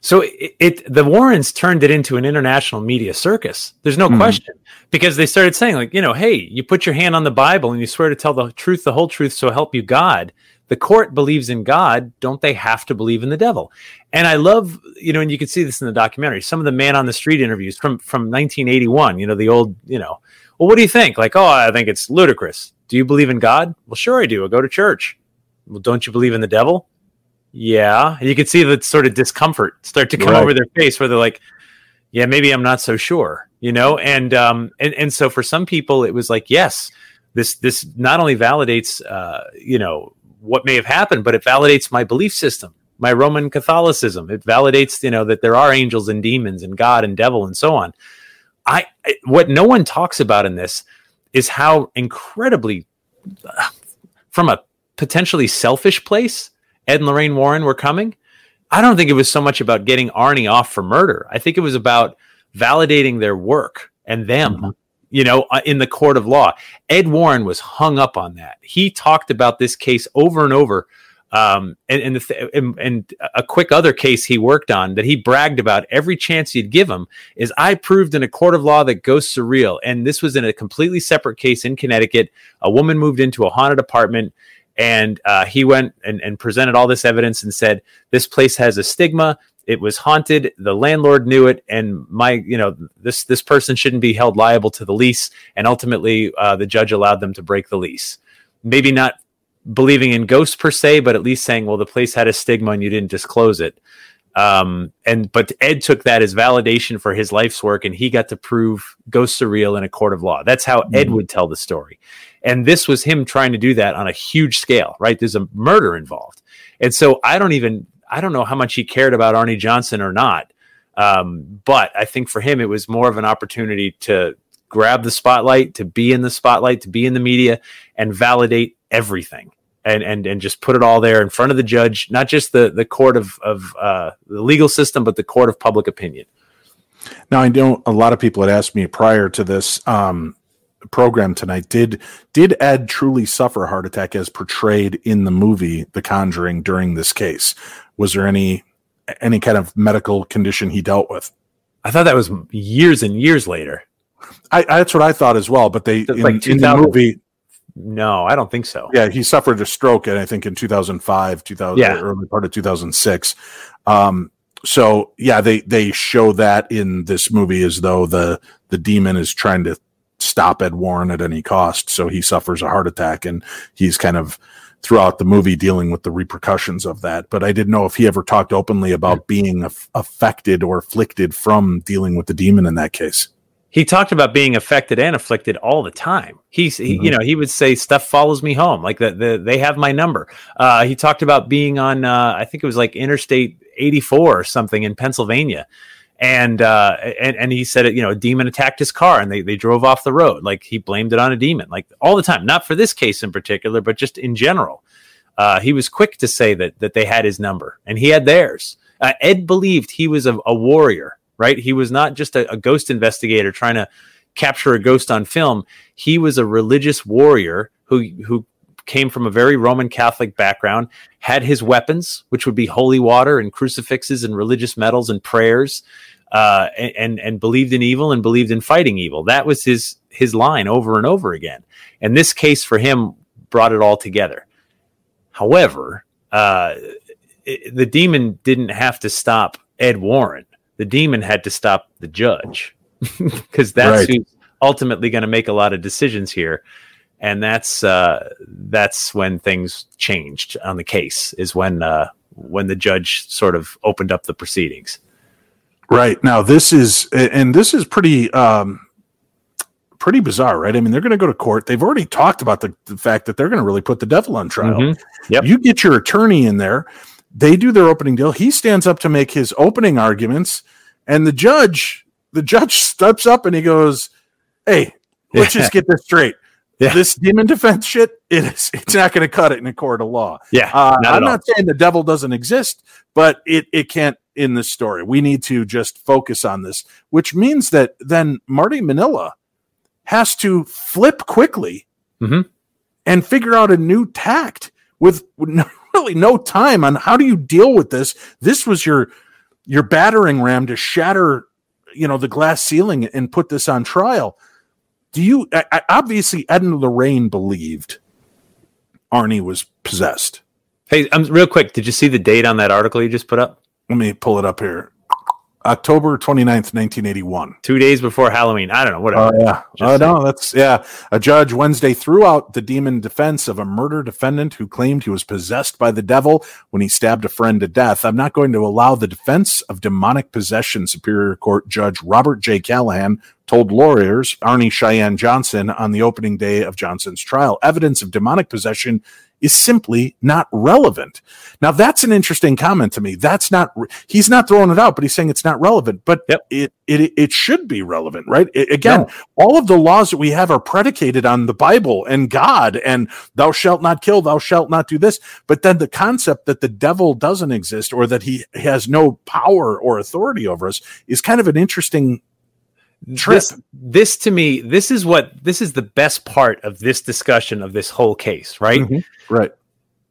So it, it the Warrens turned it into an international media circus. There's no Mhm. question because they started saying like, you know, hey, you put your hand on the Bible and you swear to tell the truth, the whole truth, so help you God. The court believes in God. Don't they have to believe in the devil? And I love, you know, and you can see this in the documentary. Some of the man on the street interviews from from 1981. You know, the old, you know, well, what do you think? Like, oh, I think it's ludicrous. Do you believe in God? Well, sure I do. I go to church. Well, don't you believe in the devil? Yeah. And you can see the sort of discomfort start to come Right. over their face where they're like, yeah, maybe I'm not so sure, you know? And, um, and, and so for some people, it was like, yes, this, this not only validates, uh, you know, what may have happened, but it validates my belief system, my Roman Catholicism. It validates, you know, that there are angels and demons and God and devil and so on. I, what no one talks about in this is how incredibly, uh, from a potentially selfish place, Ed and Lorraine Warren were coming. I don't think it was so much about getting Arne off for murder. I think it was about validating their work and them, you know, uh, in the court of law. Ed Warren was hung up on that. He talked about this case over and over. Um, and, and, th- and, and a quick other case he worked on that he bragged about every chance he'd give him is I proved in a court of law that ghosts are real. And this was in a completely separate case in Connecticut. A woman moved into a haunted apartment and uh, he went and, and presented all this evidence and said, this place has a stigma. It was haunted. The landlord knew it, and my, you know, this this person shouldn't be held liable to the lease. And ultimately, uh, the judge allowed them to break the lease. Maybe not believing in ghosts per se, but at least saying, well, the place had a stigma and you didn't disclose it. Um, and but Ed took that as validation for his life's work, and he got to prove ghosts are real in a court of law. That's how Ed Mhm. would tell the story. And this was him trying to do that on a huge scale, right? There's a murder involved. And so I don't even I don't know how much he cared about Arne Johnson or not. Um, but I think for him it was more of an opportunity to grab the spotlight, to be in the spotlight, to be in the media and validate everything. And, and and just put it all there in front of the judge, not just the the court of of uh, the legal system, but the court of public opinion. Now I know a lot of people had asked me prior to this um, program tonight. Did did Ed truly suffer a heart attack as portrayed in the movie The Conjuring during this case? Was there any any kind of medical condition he dealt with? I thought that was years and years later. I, I that's what I thought as well. But they in, like in the movie, No, I don't think so. yeah, he suffered a stroke, and I think in 2005, 2000, Yeah. early part of 2006. Um, so yeah, they they show that in this movie as though the the demon is trying to stop Ed Warren at any cost. So he suffers a heart attack, and he's kind of throughout the movie dealing with the repercussions of that. But I didn't know if he ever talked openly about being aff- affected or afflicted from dealing with the demon in that case. He talked about being affected and afflicted all the time. He's, he, you know, he would say stuff follows me home, like the, the they have my number. Uh, he talked about being on, uh, I think it was like Interstate 84 or something in Pennsylvania, and uh, and and he said, it. you know, a demon attacked his car and they they drove off the road. Like he blamed it on a demon, like all the time. Not for this case in particular, but just in general. Uh, he was quick to say that that they had his number and he had theirs. Uh, Ed believed he was a, a warrior, right? He was not just a, a ghost investigator trying to capture a ghost on film. He was a religious warrior who who came from a very Roman Catholic background, had his weapons, which would be holy water and crucifixes and religious medals and prayers, uh, and, and believed in evil and believed in fighting evil. That was his his line over and over again. And this case for him brought it all together. However, uh, it, the demon didn't have to stop Ed Warren. The demon had to stop the judge because that's Right. who's ultimately going to make a lot of decisions here. And that's uh, that's when things changed on the case. Is when uh, when the judge sort of opened up the proceedings. Right now, this is and this is pretty um, pretty bizarre, right? I mean, they're going to go to court. They've already talked about the, the fact that they're going to really put the devil on trial. Mhm. Yep. You get your attorney in there. They do their opening deal. He stands up to make his opening arguments, and the judge, the judge steps up and he goes, "Hey, let's Yeah. just get this straight. Yeah. This demon defense shit, it is, it's not going to cut it in a court of law. Yeah, Uh, not I'm all. not saying the devil doesn't exist, but it it can't in this story. We need to just focus on this, which means that then Marty Minnella has to flip quickly Mhm. and figure out a new tact with no, really no time on how do you deal with this. This was your your battering ram to shatter, you know, the glass ceiling and put this on trial. Do you I, obviously Ed and Lorraine believed Arne was possessed. Hey, um, real quick, did you see the date on that article you just put up? let me pull it up here. October 29th, 1981. Two days before Halloween. I don't know. Whatever. Oh yeah. Oh no, that's yeah. A judge Wednesday threw out the demon defense of a murder defendant who claimed he was possessed by the devil when he stabbed a friend to death. I'm not going to allow the defense of demonic possession, Superior Court Judge Robert J. Callahan told lawyers Arne Cheyenne Johnson on the opening day of Johnson's trial. Evidence of demonic possession is simply not relevant. Now that's an interesting comment to me. That's not he's not throwing it out, but he's saying it's not relevant. But Yep. it it it should be relevant, right? I- again, No. all of the laws that we have are predicated on the Bible and God and thou shalt not kill, thou shalt not do this. But then the concept that the devil doesn't exist or that he has no power or authority over us is kind of an interesting trip. This, this to me, this is what this is the best part of this discussion of this whole case, right? Mhm. Right.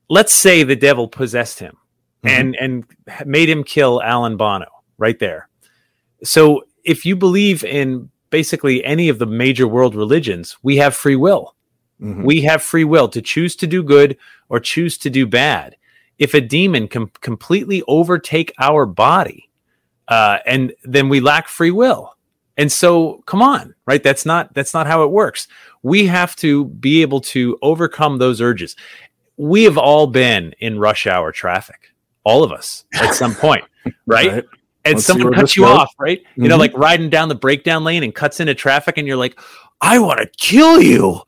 Let's say the devil possessed him Mhm. and and made him kill Alan Bono right there. So if you believe in basically any of the major world religions, we have free will. Mhm. We have free will to choose to do good or choose to do bad. If a demon can completely overtake our body, uh, and then we lack free will. And so, come on, right? That's not that's not how it works. We have to be able to overcome those urges. We have all been in rush hour traffic, all of us at some point, right? Right. And Let's someone cuts you goes. off, right? You know, Mhm. like riding down the breakdown lane and cuts into traffic, and you're like, I want to kill you.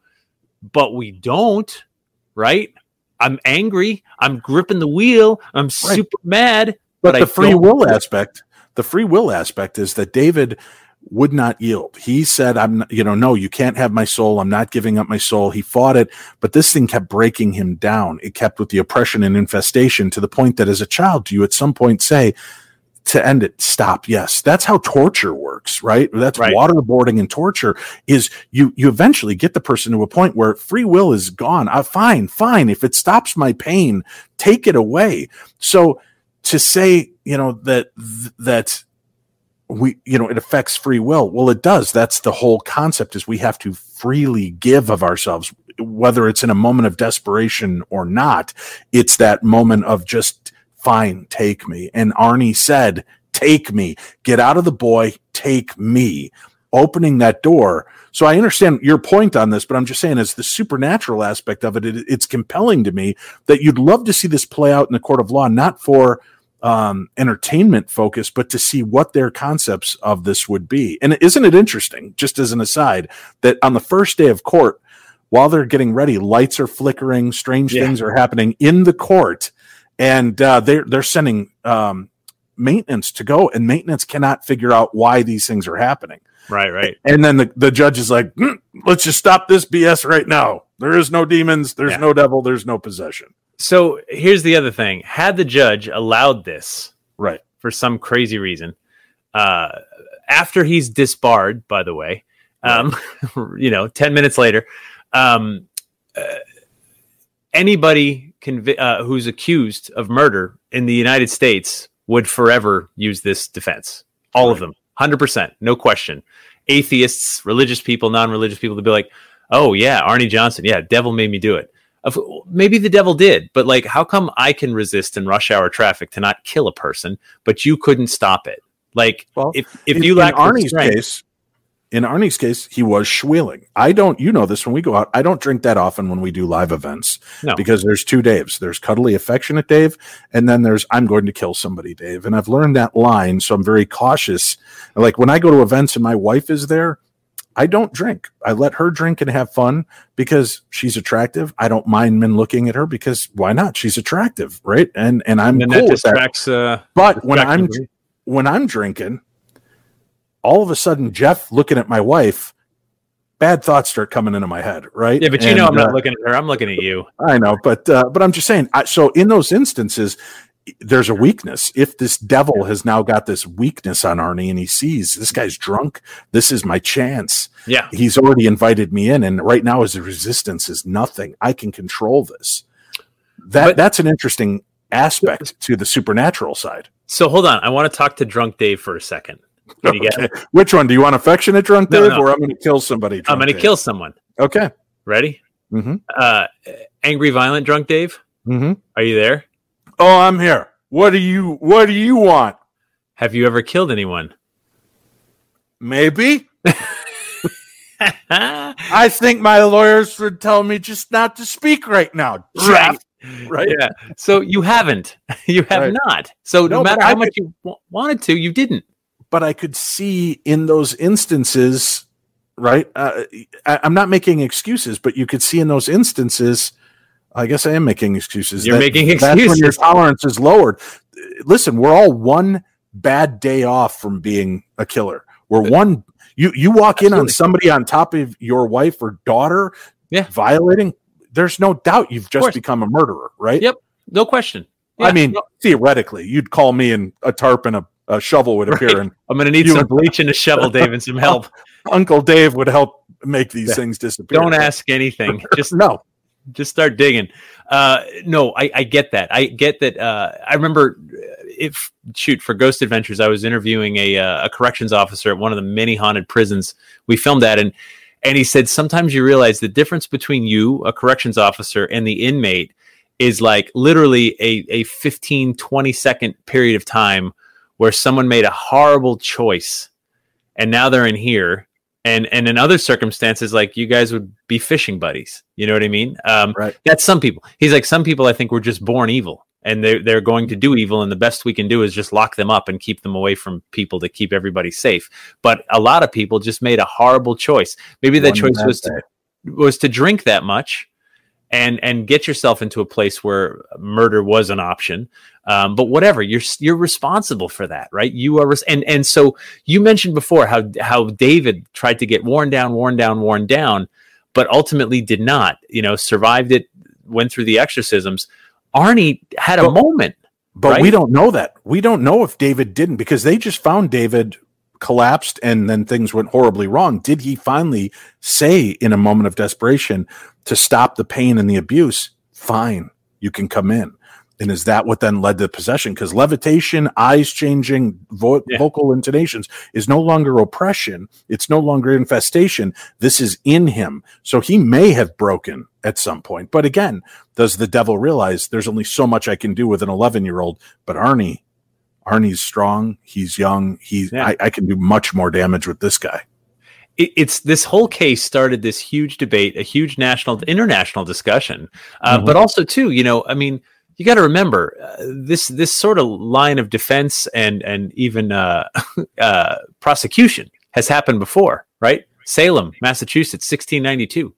But we don't, right? I'm angry. I'm gripping the wheel. I'm super mad. But, I the free will aspect, the free will aspect is that David would not yield. He said, I'm, you know, no, you can't have my soul. I'm not giving up my soul. He fought it, but this thing kept breaking him down. It kept with the oppression and infestation to the point that as a child, do you at some point say, to end it stop yes that's how torture works right that's Right. waterboarding and torture is you you eventually get the person to a point where free will is gone uh, fine fine if it stops my pain take it away so to say you know that that we you know it affects free will. Well it does. That's the whole concept is we have to freely give of ourselves whether it's in a moment of desperation or not. It's that moment of just fine take me. And arne said take me. Get out of the boy. Take me. Opening that door. So i understand your point on this but i'm just saying as the supernatural aspect of it, it it's compelling to me that you'd love to see this play out in the court of law not for um, entertainment focus, but to see what their concepts of this would be. And isn't it interesting, just as an aside, that on the first day of court, while they're getting ready, lights are flickering, strange Yeah. things are happening in the court, and uh, they're they're sending um, maintenance to go, and maintenance cannot figure out why these things are happening. Right, right. And then the, the judge is like, "Mm, let's just stop this BS right now. There is no demons, there's Yeah. no devil, there's no possession. So here's the other thing: had the judge allowed this Right. for some crazy reason, uh, after he's disbarred, by the way, um, you know, ten minutes later, um, uh, anybody convi- uh, who's accused of murder in the United States would forever use this defense. All of them, hundred percent, no question. Atheists, religious people, non-religious people, to be like, "Oh yeah, Arne Johnson, yeah, devil made me do it." Of, maybe the devil did, but like, how come I can resist in rush hour traffic to not kill a person, but you couldn't stop it? Like, Well, if if in, you lack the Arne's strength- case, in Arne's case, he was schwieling. I don't, you know this when we go out, I don't drink that often when we do live events No. because there's two Daves. There's cuddly, affectionate Dave, and then there's I'm going to kill somebody, Dave. And I've learned that line, so I'm very cautious. Like when I go to events and my wife is there, I don't drink. I let her drink and have fun because she's attractive. I don't mind men looking at her because why not? She's attractive, right? And and I'm and cool that with that. Uh, But when I'm when I'm drinking, all of a sudden Jeff looking at my wife, bad thoughts start coming into my head, right? yeah, but you know, I'm And, not uh, looking at her. I'm looking at you. I know, but uh, but I'm just saying. I, so in those instances, there's a weakness. If this devil has now got this weakness on Arne, and he sees this guy's drunk, this is my chance. Yeah, He's already invited me in, and right now his resistance is nothing. I can control this. That But- that's an interesting aspect to the supernatural side. So hold on. I want to talk to Drunk Dave for a second. Okay. Which one? Do you want affectionate drunk No, Dave, no. or I'm going to kill somebody? I'm going to kill someone. Okay. Ready? Mm-hmm. Uh, angry, violent, drunk Dave. Mm-hmm. Are you there? Oh, I'm here. What do you What do you want? Have you ever killed anyone? Maybe. I think my lawyers would tell me just not to speak right now. Jeff. Right. Yeah. So you haven't. You have Right. not. So no, No, matter I how much you w- wanted to, you didn't. But I could see in those instances, right? Uh, I, I'm not making excuses, but you could see in those instances. I guess I am making excuses. You're making excuses. That's when your tolerance is lowered. Listen, we're all one bad day off from being a killer. We're uh, one. You you walk in on somebody on top of your wife or daughter, Yeah. violating. There's no doubt you've just become a murderer, right? Yep. No question. I mean, No, theoretically, you'd call me and a tarp and a, a shovel would appear, Right. and I'm going to need some bleach and a shovel, Dave, and some help. Uncle Dave would help make these Yeah. things disappear. Don't ask anything. Just No, just start digging. Uh, no, I, I get that. I get that. Uh, I remember if shoot for Ghost Adventures, I was interviewing a, uh, a corrections officer at one of the many haunted prisons we filmed at, and and he said sometimes you realize the difference between you, a corrections officer, and the inmate is like literally a a 15 20 second period of time where someone made a horrible choice and now they're in here and and in other circumstances like you guys would be fishing buddies you know what i mean? Um Right. that's some people. He's like some people i think were just born evil and they're, they're going to do evil and the best we can do is just lock them up and keep them away from people to keep everybody safe. But a lot of people just made a horrible choice. Maybe that One choice was to, was to drink that much and and get yourself into a place where murder was an option um, but whatever you're you're responsible for that right you are res- and and so you mentioned before how how david tried to get worn down worn down worn down but ultimately did not you know survived it went through the exorcisms arne had a Well- moment But we don't know that. We don't know if David didn't because they just found David collapsed and then things went horribly wrong. Did he finally say in a moment of desperation to stop the pain and the abuse? Fine, you can come in. And is that what then led to possession? Because levitation, eyes changing, vo- Yeah. vocal intonations is no longer oppression. It's no longer infestation. This is in him. So he may have broken at some point. But again, does the devil realize there's only so much I can do with an 11 year old? But Arne, Arne's strong. He's young. He's Yeah. I, I can do much more damage with this guy. It, it's this whole case started this huge debate, a huge national, international discussion. Uh, Mhm. But also, too, you know, I mean, you got to remember uh, this this sort of line of defense and and even uh, uh, prosecution has happened before, right? Salem, Massachusetts, 1692.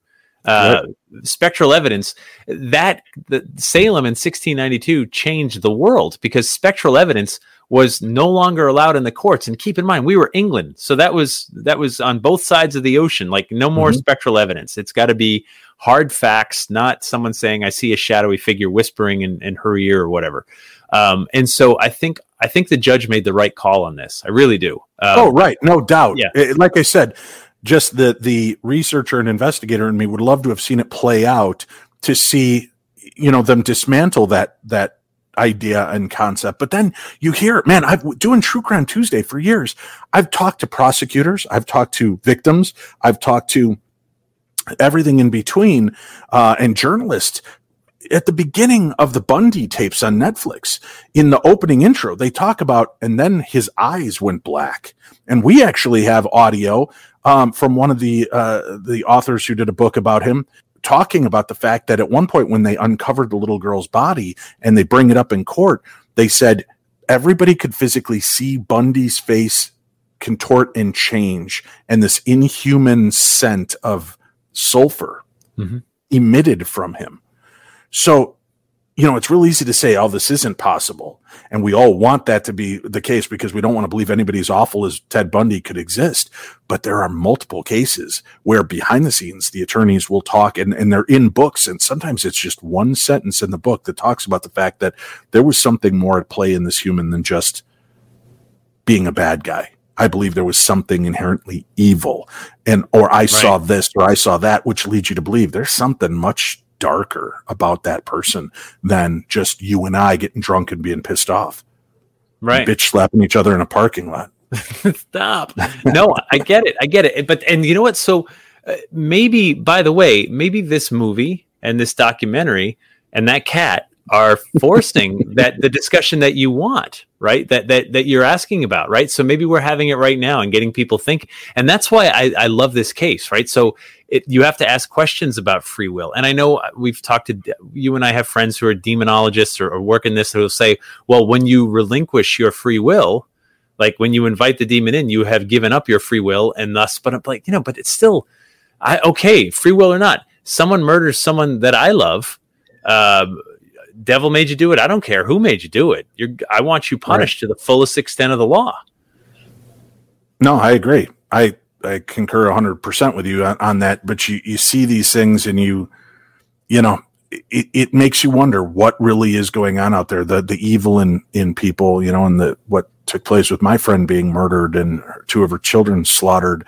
Uh, Spectral evidence that the Salem in 1692 changed the world because spectral evidence was no longer allowed in the courts. And keep in mind, we were England, so that was that was on both sides of the ocean. Like no more Mhm. spectral evidence. It's got to be hard facts, not someone saying I see a shadowy figure whispering in, in her ear or whatever. Um, and so I think I think the judge made the right call on this. I really do. Um, oh, right, no doubt. yeah. It- like I said, just the the researcher and investigator in me would love to have seen it play out to see, you know, them dismantle that that idea and concept. But then you hear man. I've doing True Crime Tuesday for years. I've talked to prosecutors, I've talked to victims, I've talked to everything in between, uh, and journalists. At the beginning of the Bundy tapes on Netflix, in the opening intro, they talk about, and then his eyes went black. And we actually have audio um, from one of the uh, the authors who did a book about him, talking about the fact that at one point when they uncovered the little girl's body and they bring it up in court, they said everybody could physically see Bundy's face contort and change, and this inhuman scent of sulfur Mhm. emitted from him. So, you know, it's real easy to say, oh, this isn't possible. And we all want that to be the case because we don't want to believe anybody as awful as Ted Bundy could exist. But there are multiple cases where behind the scenes, the attorneys will talk and, and they're in books. And sometimes it's just one sentence in the book that talks about the fact that there was something more at play in this human than just being a bad guy. I believe there was something inherently evil. And, or I saw this or I saw that, which leads you to believe there's something much darker about that person than just you and I getting drunk and being pissed off, right. bitch slapping each other in a parking lot. Stop. No, I get it. I get it. But and you know what? So uh, maybe by the way, maybe this movie and this documentary and that cat are forcing that the discussion that you want, right? That that that you're asking about, right? So maybe we're having it right now and getting people think. And that's why I, I love this case, right? So it, you have to ask questions about free will. And I know we've talked to you and I have friends who are demonologists or, or work in this who will say, well, when you relinquish your free will, like when you invite the demon in, you have given up your free will, and thus, but I'm like, you know, but it's still, I okay, free will or not. Someone murders someone that I love. Um, devil made you do it. I don't care who made you do it. You're, I want you punished to the fullest extent of the law. No, I agree. I, I concur 100% with you on, on that. But you, you see these things and you, you know, it, it makes you wonder what really is going on out there. The, the evil in, in people, you know, and the, what took place with my friend being murdered and two of her children slaughtered.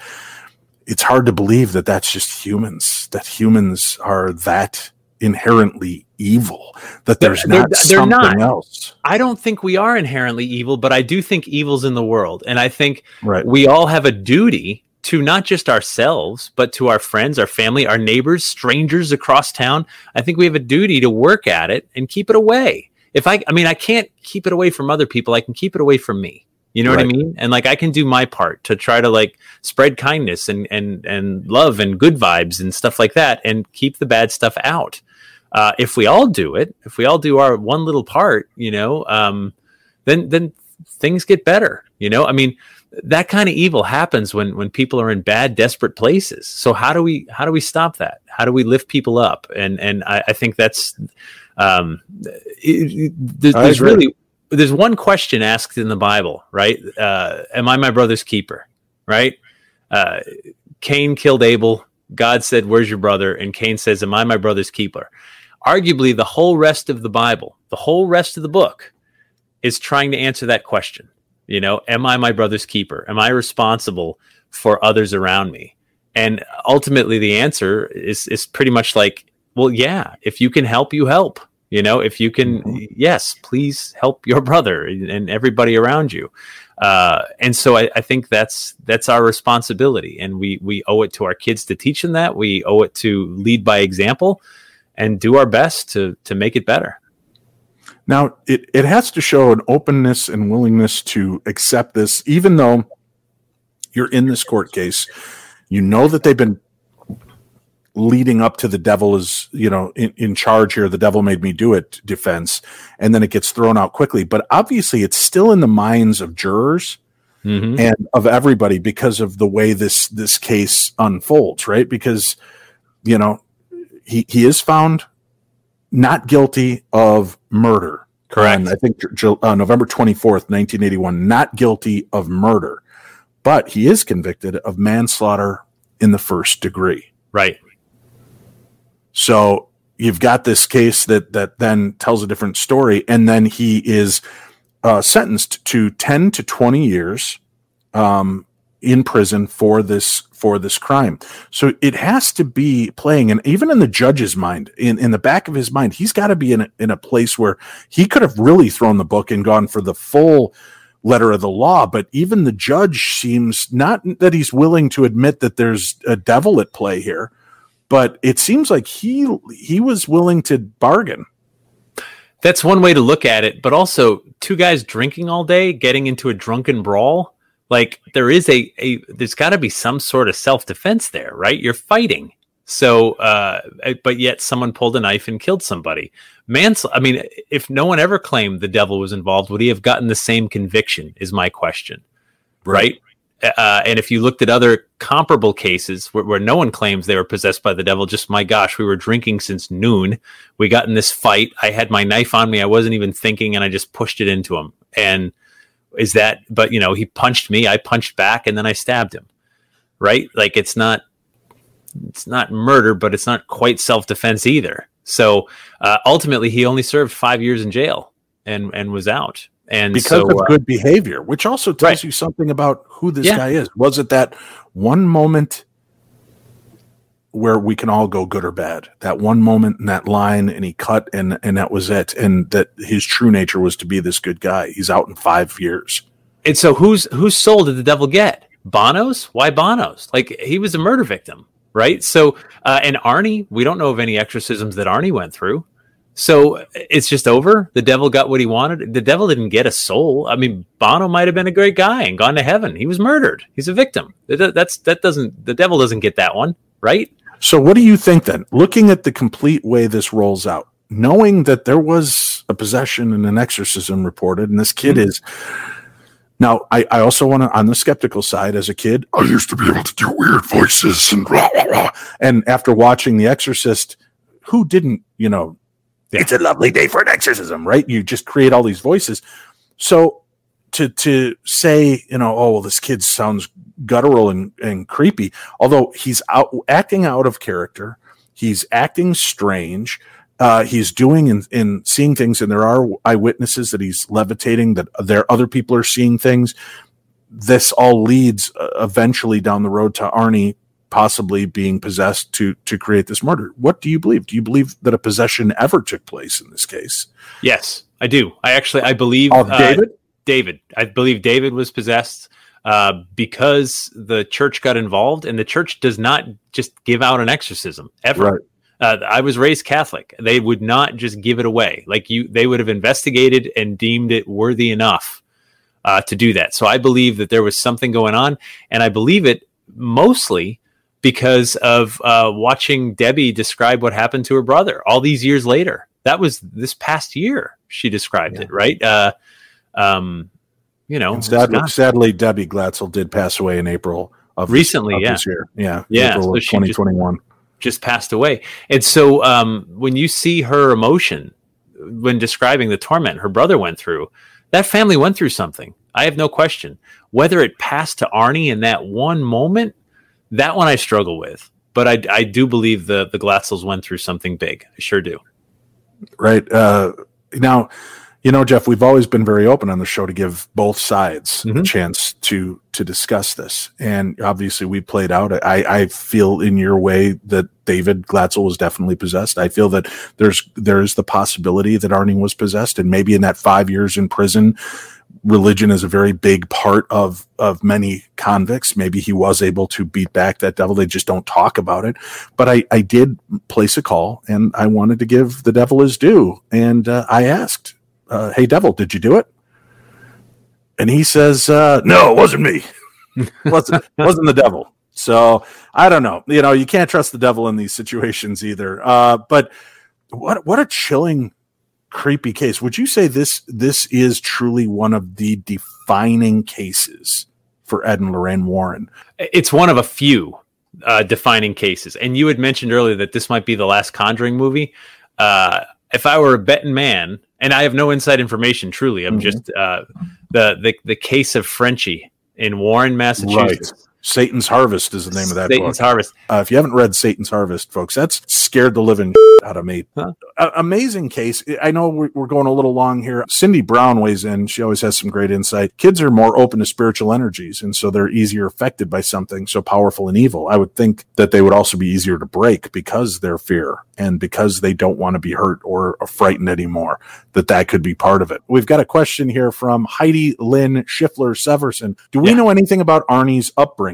It's hard to believe that that's just humans, that humans are that inherently evil, that They're- there's they're- not they're something not. else. I don't think we are inherently evil, but I do think evil's in the world. And I think Right. we all have a duty to not just ourselves, but to our friends, our family, our neighbors, strangers across town. I think we have a duty to work at it and keep it away. If I, I mean, I can't keep it away from other people. I can keep it away from me. You know what I mean? And like, I can do my part to try to like spread kindness and, and, and love and good vibes and stuff like that and keep the bad stuff out. Uh, if we all do it, if we all do our one little part, you know, um, then, then things get better. You know, I mean, that kind of evil happens when when people are in bad desperate places. So how do we how do we stop that? How do we lift people up? And and i, I think that's um it, it- there- there's really there's one question asked in the bible right? Uh am i my brother's keeper right? Uh cain killed abel. God said where's your brother? And cain says am i my brother's keeper arguably the whole rest of the bible the whole rest of the book is trying to answer that question. You know, am I my brother's keeper? Am I responsible for others around me? And ultimately, the answer is is pretty much like, well, yeah. If you can help, you help. You know, if you can, yes, please help your brother and everybody around you. Uh, and so I, I think that's that's our responsibility, and we we owe it to our kids to teach them that. We owe it to lead by example, and do our best to to make it better. Now, it, it has to show an openness and willingness to accept this, even though you're in this court case. You know that they've been leading up to the devil is, you know, in, in charge here. The devil made me do it defense. And then it gets thrown out quickly. But obviously, it's still in the minds of jurors. Mhm. and of everybody because of the way this this case unfolds right because you know he he is found not guilty of murder Correct. on, i think uh, november 24th 1981 not guilty of murder but he is convicted of manslaughter in the first degree Right. so you've got this case that that then tells a different story, and then he is uh, sentenced to ten to twenty years um, in prison for this for this crime. So it has to be playing, and even in the judge's mind, in in the back of his mind, he's got to be in a, in a place where he could have really thrown the book and gone for the full letter of the law but even the judge seems not that he's willing to admit that there's a devil at play here but it seems like he he was willing to bargain. That's one way to look at it, but also two guys drinking all day, getting into a drunken brawl. Like there is a, a there's got to be some sort of self defense there, right? You're fighting. So, uh, but yet someone pulled a knife and killed somebody. Mans, I mean, if no one ever claimed the devil was involved, would he have gotten the same conviction? Is my question, right? Uh, and if you looked at other comparable cases where, where no one claims they were possessed by the devil, just my gosh, we were drinking since noon. We got in this fight. I had my knife on me. I wasn't even thinking, and I just pushed it into him. And is that? But you know, he punched me. I punched back, and then I stabbed him. Right? Like it's not. It's not murder, but it's not quite self defense either. So uh, ultimately, he only served five years in jail and and was out. And because so, of uh, good behavior, which also tells Right. you something about who this Yeah. guy is. Was it that one moment where we can all go good or bad? That one moment and that line, and he cut, and and that was it. And that his true nature was to be this good guy. He's out in five years. And so whose whose soul did the devil get? Bono's? Why Bono's? Like he was a murder victim, right? So uh, and Arne, we don't know of any exorcisms that Arne went through. So it's just over. The devil got what he wanted. The devil didn't get a soul. I mean, Bono might have been a great guy and gone to heaven. He was murdered. He's a victim. That's that doesn't the devil doesn't get that one, right? So, what do you think then? Looking at the complete way this rolls out, knowing that there was a possession and an exorcism reported, and this kid mm-hmm. is now, I, I also want to, on the skeptical side, as a kid, I used to be able to do weird voices and blah, blah, blah. And after watching The Exorcist, who didn't, you know, it's a lovely day for an exorcism, right? You just create all these voices. So, to to say, you know, oh well, this kid sounds guttural and, and creepy, although he's out acting out of character, he's acting strange. Uh, he's doing and, and seeing things, and there are eyewitnesses that he's levitating. That there other people are seeing things. This all leads uh, eventually down the road to Arne possibly being possessed to to create this murder. What do you believe? Do you believe that a possession ever took place in this case? Yes, I do. I actually I believe uh, David? David. I believe David was possessed uh, because the church got involved, and the church does not just give out an exorcism ever. Right. Uh, I was raised Catholic. They would not just give it away. Like you, they would have investigated and deemed it worthy enough uh, to do that. So I believe that there was something going on, and I believe it mostly because of uh, watching Debbie describe what happened to her brother all these years later. That was this past year. She described it right. Um, you know, sadly, sadly, Debbie Glatzel did pass away in April of this- Recently, of yeah. this year. Yeah, Yeah, April so of she just- 2021. just passed away. And so um, when you see her emotion when describing the torment her brother went through, that family went through something. I have no question. Whether it passed to Arne in that one moment, that one I struggle with. But I, I do believe the the Glatzels went through something big. I sure do. right uh now You know, Jeff, we've always been very open on the show to give both sides a Mhm. chance to to discuss this, and obviously we played out. I, I feel in your way that David Glatzel was definitely possessed. I feel that there's there's the possibility that Arne was possessed, and maybe in that five years in prison, religion is a very big part of of many convicts. Maybe he was able to beat back that devil. They just don't talk about it. But I I did place a call, and I wanted to give the devil his due, and uh, I asked uh, hey devil did you do it? And he says uh, no it wasn't me. Wasn't wasn't the devil. So i don't know. You know you can't trust the devil in these situations either. Uh, but what what a chilling creepy case. Would you say this this is truly one of the defining cases for ed and lorraine warren? It's one of a few uh, defining cases. And you had mentioned earlier that this might be the last Conjuring movie. Uh, if I were a betting man, and I have no inside information, truly, I'm Mhm. just uh, the the the case of Frenchie in Warren, Massachusetts. Satan's harvest is the name of that book. Satan's book Harvest. Uh, if you haven't read Satan's Harvest, folks, that's scared the living out of me. Huh. A- amazing case. I know we're we're going a little long here. Cindy Brown weighs in. She always has some great insight. Kids are more open to spiritual energies, and so they're easier affected by something so powerful and evil. I would think that they would also be easier to break because their fear and because they don't want to be hurt or frightened anymore. That that could be part of it. We've got a question here from Heidi Lynn Schiffler Severson. Do we Yeah. know anything about Arne's upbringing?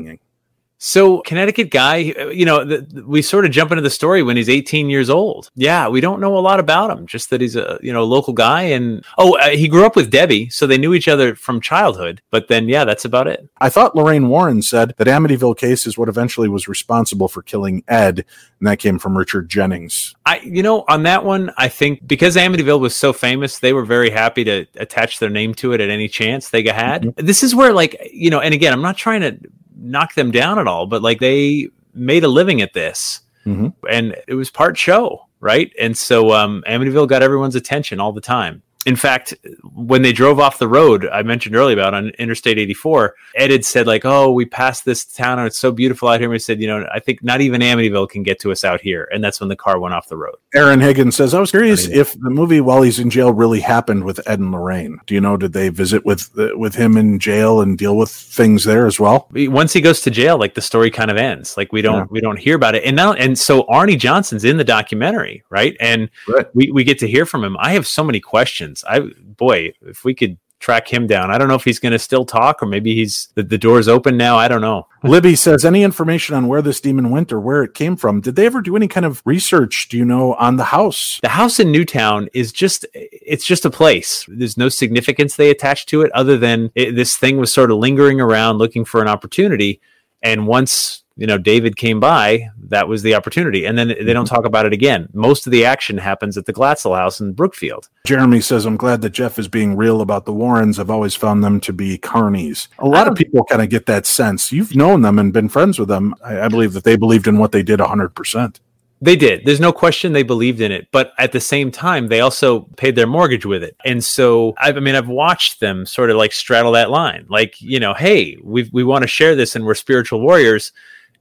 So Connecticut guy, you know, the, the- we sort of jump into the story when he's 18 years old. Yeah, we don't know a lot about him, just that he's a you know local guy, and oh, uh, he grew up with Debbie, so they knew each other from childhood. But then, yeah, that's about it. I thought Lorraine Warren said that Amityville case is what eventually was responsible for killing Ed, and that came from Richard Jennings. I, you know, on that one, I think because Amityville was so famous, they were very happy to attach their name to it at any chance they had. This is where, like, you know, and again, I'm not trying to knock them down at all, but like they made a living at this, Mhm. and it was part show, right? And so um, Amityville got everyone's attention all the time. In fact, when they drove off the road, I mentioned earlier about on Interstate 84, Ed had said like, "Oh, we passed this town and it's so beautiful out here." And we said, "You know, I think not even Amityville can get to us out here." And that's when the car went off the road. Aaron Higgins says, I was curious if the movie while he's in jail really happened with Ed and Lorraine. Do you know, did they visit with with him in jail and deal with things there as well? Once he goes to jail, like the story kind of ends. Like we don't Yeah. we don't hear about it. And now and so Arne Johnson's in the documentary, right? And Right. we we get to hear from him. I have so many questions. I boy, if we could track him down. I don't know if he's going to still talk or maybe he's the, the door's open now. I don't know. Libby says, any information on where this demon went or where it came from? Did they ever do any kind of research, do you know, on the house? The house in Newtown is just it's just a place. There's no significance they attach to it other than it, this thing was sort of lingering around looking for an opportunity and once you know David came by, that was the opportunity. And then they don't mm-hmm. talk about it again. Most of the action happens at the Glatzel house in Brookfield. Jeremy says, I'm glad that Jeff is being real about the Warrens. I've always found them to be carnies. A lot of oh. people kind of get that sense. You've known them and been friends with them. I, I believe that they believed in what they did 100%. They did. There's no question they believed in it, but at the same time, they also paid their mortgage with it. And so, I, I mean, I've watched them sort of like straddle that line. Like, you know, hey, we we want to share this, and we're spiritual warriors,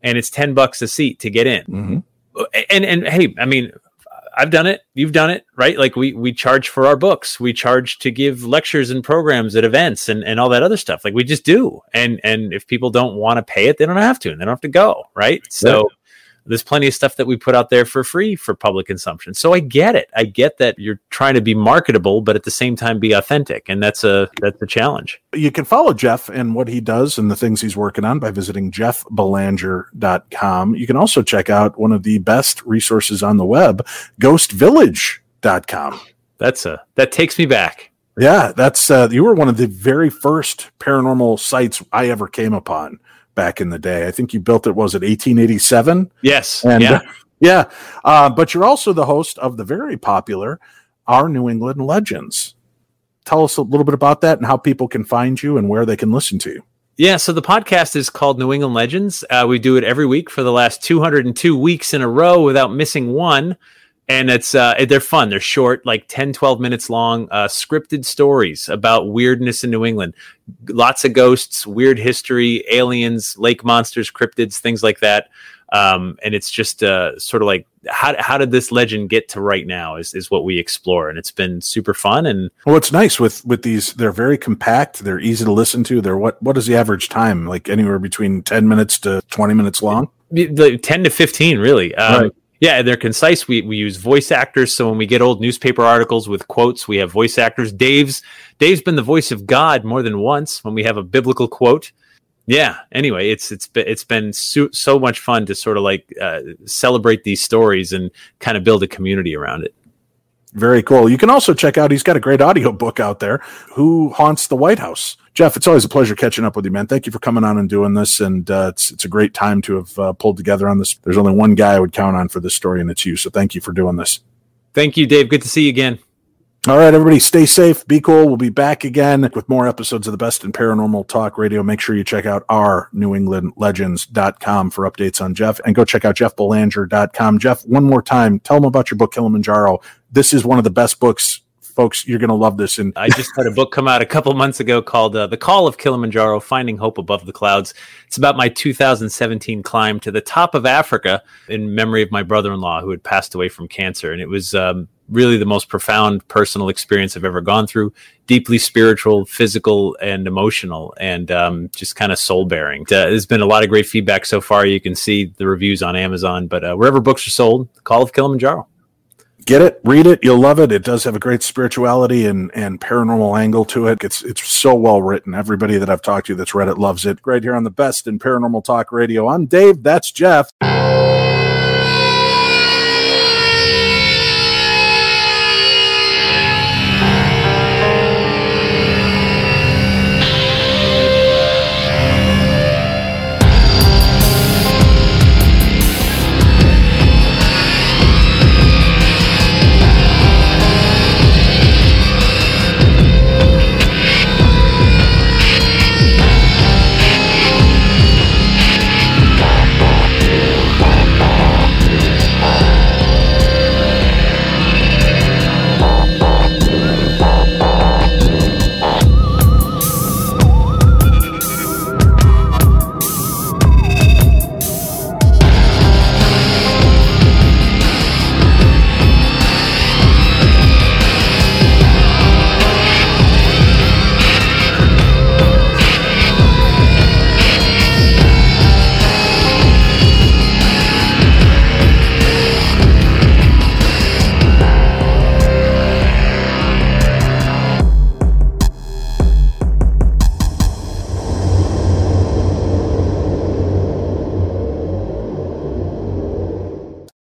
and it's ten bucks a seat to get in. Mm-hmm. And and hey, I mean, I've done it. You've done it, right? Like we we charge for our books. We charge to give lectures and programs at events and and all that other stuff. Like we just do. And and if people don't want to pay it, they don't have to, and they don't have to go, right? So there's plenty of stuff that we put out there for free for public consumption. So I get it. I get that you're trying to be marketable, but at the same time be authentic, and that's a that's a challenge. You can follow Jeff and what he does and the things he's working on by visiting jeffbelanger.com. You can also check out one of the best resources on the web, ghostvillage.com. That's a that takes me back. Yeah, that's uh, you were one of the very first paranormal sites I ever came upon back in the day. I think you built it was it 1887? Yes. And yeah. uh, yeah, uh, but you're also the host of the very popular Our New England Legends. Tell us a little bit about that and how people can find you and where they can listen to you. Yeah, so the podcast is called New England Legends. Uh, we do it every week for the last 202 weeks in a row without missing one. And it's uh they're fun they're short like 10 12 minutes long uh scripted stories about weirdness in new england lots of ghosts weird history aliens lake monsters cryptids things like that um and it's just uh sort of like how, how did this legend get to right now is, is what we explore and it's been super fun and Well, what's nice with with these, they're very compact. They're easy to listen to. They're what what is the average time? Like anywhere between ten minutes to twenty minutes long. the 10 to 15 really um, Right. Yeah they're concise. We, we use voice actors. So when we get old newspaper articles with quotes we have voice actors. Dave's dave's been the voice of god more than once when we have a biblical quote. Yeah anyway it's it's been it's been so, so much fun to sort of like uh, celebrate these stories and kind of build a community around it Very cool. You can also check out. He's got a great audio book out there. Who haunts the White House? Jeff, it's always a pleasure catching up with you, man. Thank you for coming on and doing this. And uh, it's it's a great time to have uh, pulled together on this. There's only one guy I would count on for this story, and it's you. So thank you for doing this. thank you dave good to see you again All right, everybody, stay safe, be cool. We'll be back again with more episodes of the best in paranormal talk radio. Make sure you check out our New England Legends.com for updates on Jeff and go check out jeffbelanger.com. Jeff, one more time, tell them about your book, Kilimanjaro. This is one of the best books, folks. You're going to love this. And I just had a book come out a couple months ago called uh, The Call of Kilimanjaro Finding Hope Above the Clouds. It's about my 2017 climb to the top of Africa in memory of my brother in law who had passed away from cancer. And it was um, really the most profound personal experience I've ever gone through deeply spiritual, physical, and emotional, and um, just kind of soul bearing. Uh, there's been a lot of great feedback so far. You can see the reviews on Amazon, but uh, wherever books are sold, The Call of Kilimanjaro. Get it, read it, you'll love it. It does have a great spirituality and and paranormal angle to it. It's it's so well written. Everybody that I've talked to that's read it loves it. Right here on the best in paranormal talk radio. I'm Dave. That's Jeff.